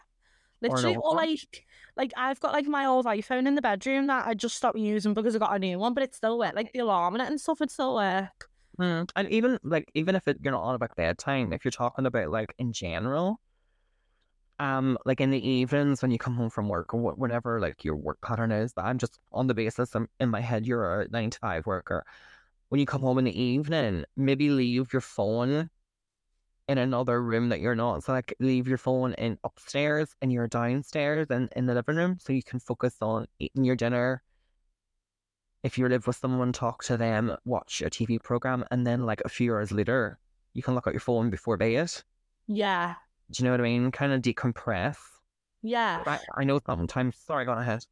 Literally, or, or like, like I've got like my old iPhone in the bedroom that I just stopped using because I got a new one, but it's still work. Like the alarm in it and stuff, it still work. Mm. And even like even if it, you're not on about bedtime, if you're talking about like in general, um, like in the evenings when you come home from work or whatever, like your work pattern is. But I'm just on the basis I'm, in my head you're a nine to five worker. When you come home in the evening, maybe leave your phone in another room that you're not. So like leave your phone in upstairs and you're downstairs and in the living room so you can focus on eating your dinner. If you live with someone, talk to them, watch a TV program, and then like a few hours later, you can look at your phone before bed. Yeah. Do you know what I mean? Kind of decompress. Yeah. I, I know sometimes. Sorry, go on ahead.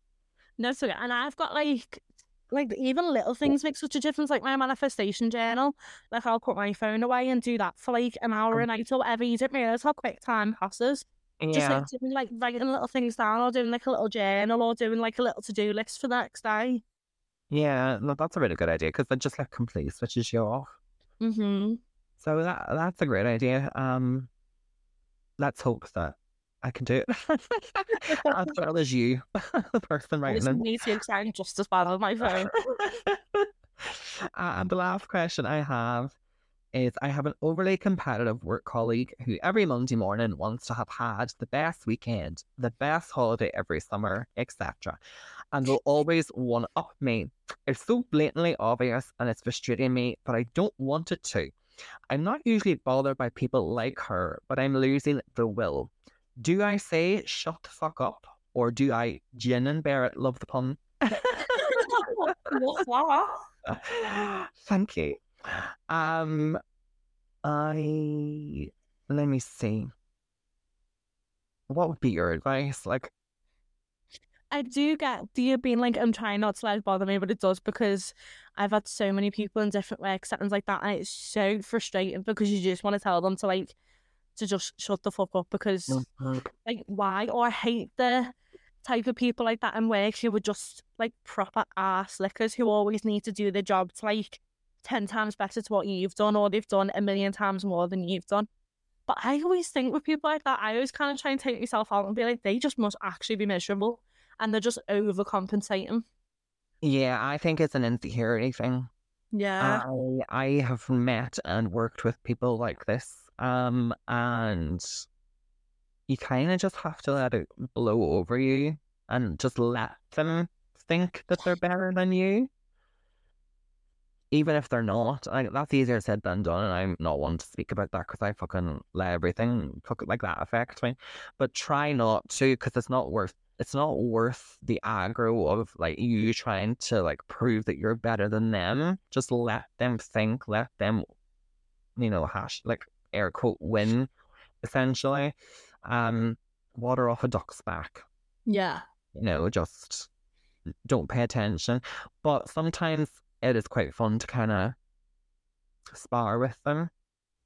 No, so and I've got like like even little things make such a difference. Like my manifestation journal, like I'll put my phone away and do that for like an hour a night or whatever. You don't realize how quick time passes. Yeah. Just like doing like writing little things down, or doing like a little journal, or doing like a little to do list for the next day. Yeah, no, that's a really good idea because it just like completely switches you off. Mm-hmm. So that that's a great idea. Um, let's hope that I can do it as well as you, the person writing them. Me too, I'm just as bad on my phone. uh, and the last question I have is I have an overly competitive work colleague who every Monday morning wants to have had the best weekend, the best holiday every summer, etc. And will always one up me. It's so blatantly obvious and it's frustrating me, but I don't want it to. I'm not usually bothered by people like her, but I'm losing the will. Do I say shut the fuck up or do I Gin and Bare It? Love the pun. Thank you. Um, I let me see. What would be your advice? Like, I do get do you being like, I'm trying not to let it bother me, but it does because I've had so many people in different work settings like that, and it's so frustrating because you just want to tell them to like to just shut the fuck up because mm-hmm. like why? Or I hate the type of people like that in work who would just like proper ass lickers who always need to do their job to like ten times better to what you've done or they've done a million times more than you've done. But I always think with people like that, I always kind of try and take myself out and be like, they just must actually be miserable and they're just overcompensating. Yeah, I think it's an insecurity thing. Yeah. I I have met and worked with people like this um, and you kind of just have to let it blow over you and just let them think that they're better than you. Even if they're not, like that's easier said than done, and I'm not one to speak about that because I fucking let everything fuck, like that affect me. But try not to, because it's not worth it's not worth the aggro of like you trying to like prove that you're better than them. Just let them think, let them, you know, hash like air quote win, essentially. Um, water off a duck's back. Yeah. You know, just don't pay attention. But sometimes it is quite fun to kind of spar with them.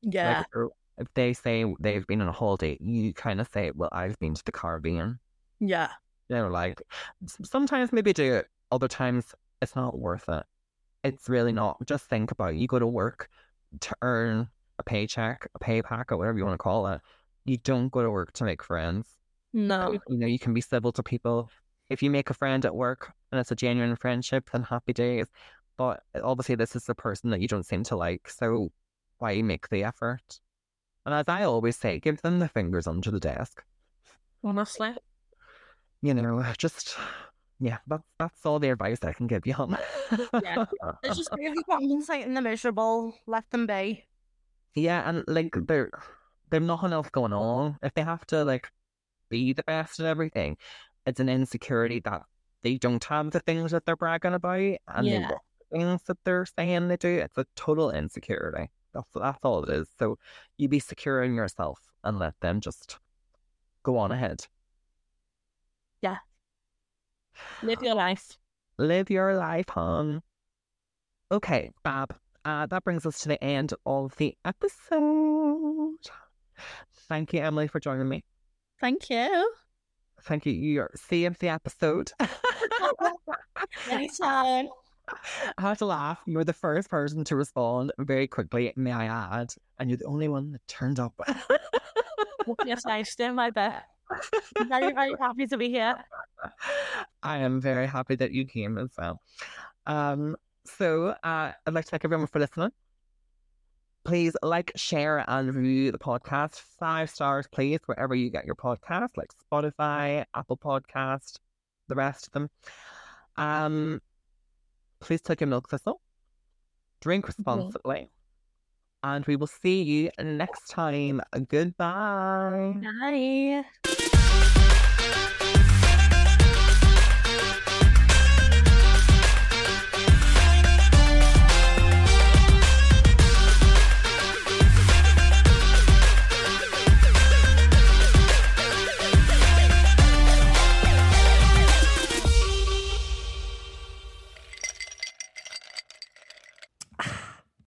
Yeah. Like, if they say they've been on a holiday, you kind of say, "Well, I've been to the Caribbean." Yeah. You know, like sometimes maybe do it. Other times it's not worth it. It's really not. Just think about it. You go to work to earn a paycheck, a pay pack, or whatever you want to call it. You don't go to work to make friends. No. You know, you can be civil to people. If you make a friend at work and it's a genuine friendship, then happy days. but obviously this is the person that you don't seem to like, so why make the effort? And as I always say, give them the fingers under the desk. Honestly. You know, just yeah, that's that's all the advice I can give you. Yeah. It's just really compensating the miserable. Let them be. Yeah, and like they're they've nothing else going on. If they have to like be the best at everything, it's an insecurity that they don't have the things that they're bragging about and Yeah. the things that they're saying they do. It's a total insecurity. That's that's all it is. So you be secure in yourself and let them just go on ahead. Live your life. Live your life, hon. Okay, Fab. Uh, that brings us to the end of the episode. Thank you, Emily, for joining me. Thank you. Thank you. You're saved the episode. Anytime. I have to laugh. You were the first person to respond very quickly, may I add, and you're the only one that turned up. yes, nice to my bet. Very, very happy to be here. I am very happy that you came as well. Um, so uh, I'd like to thank everyone for listening. Please like, share, and review the podcast. Five stars, please, wherever you get your podcast, like Spotify, Apple Podcast, the rest of them. Um, please take your milk thistle. Drink responsibly and we will see you next time. Goodbye. Bye.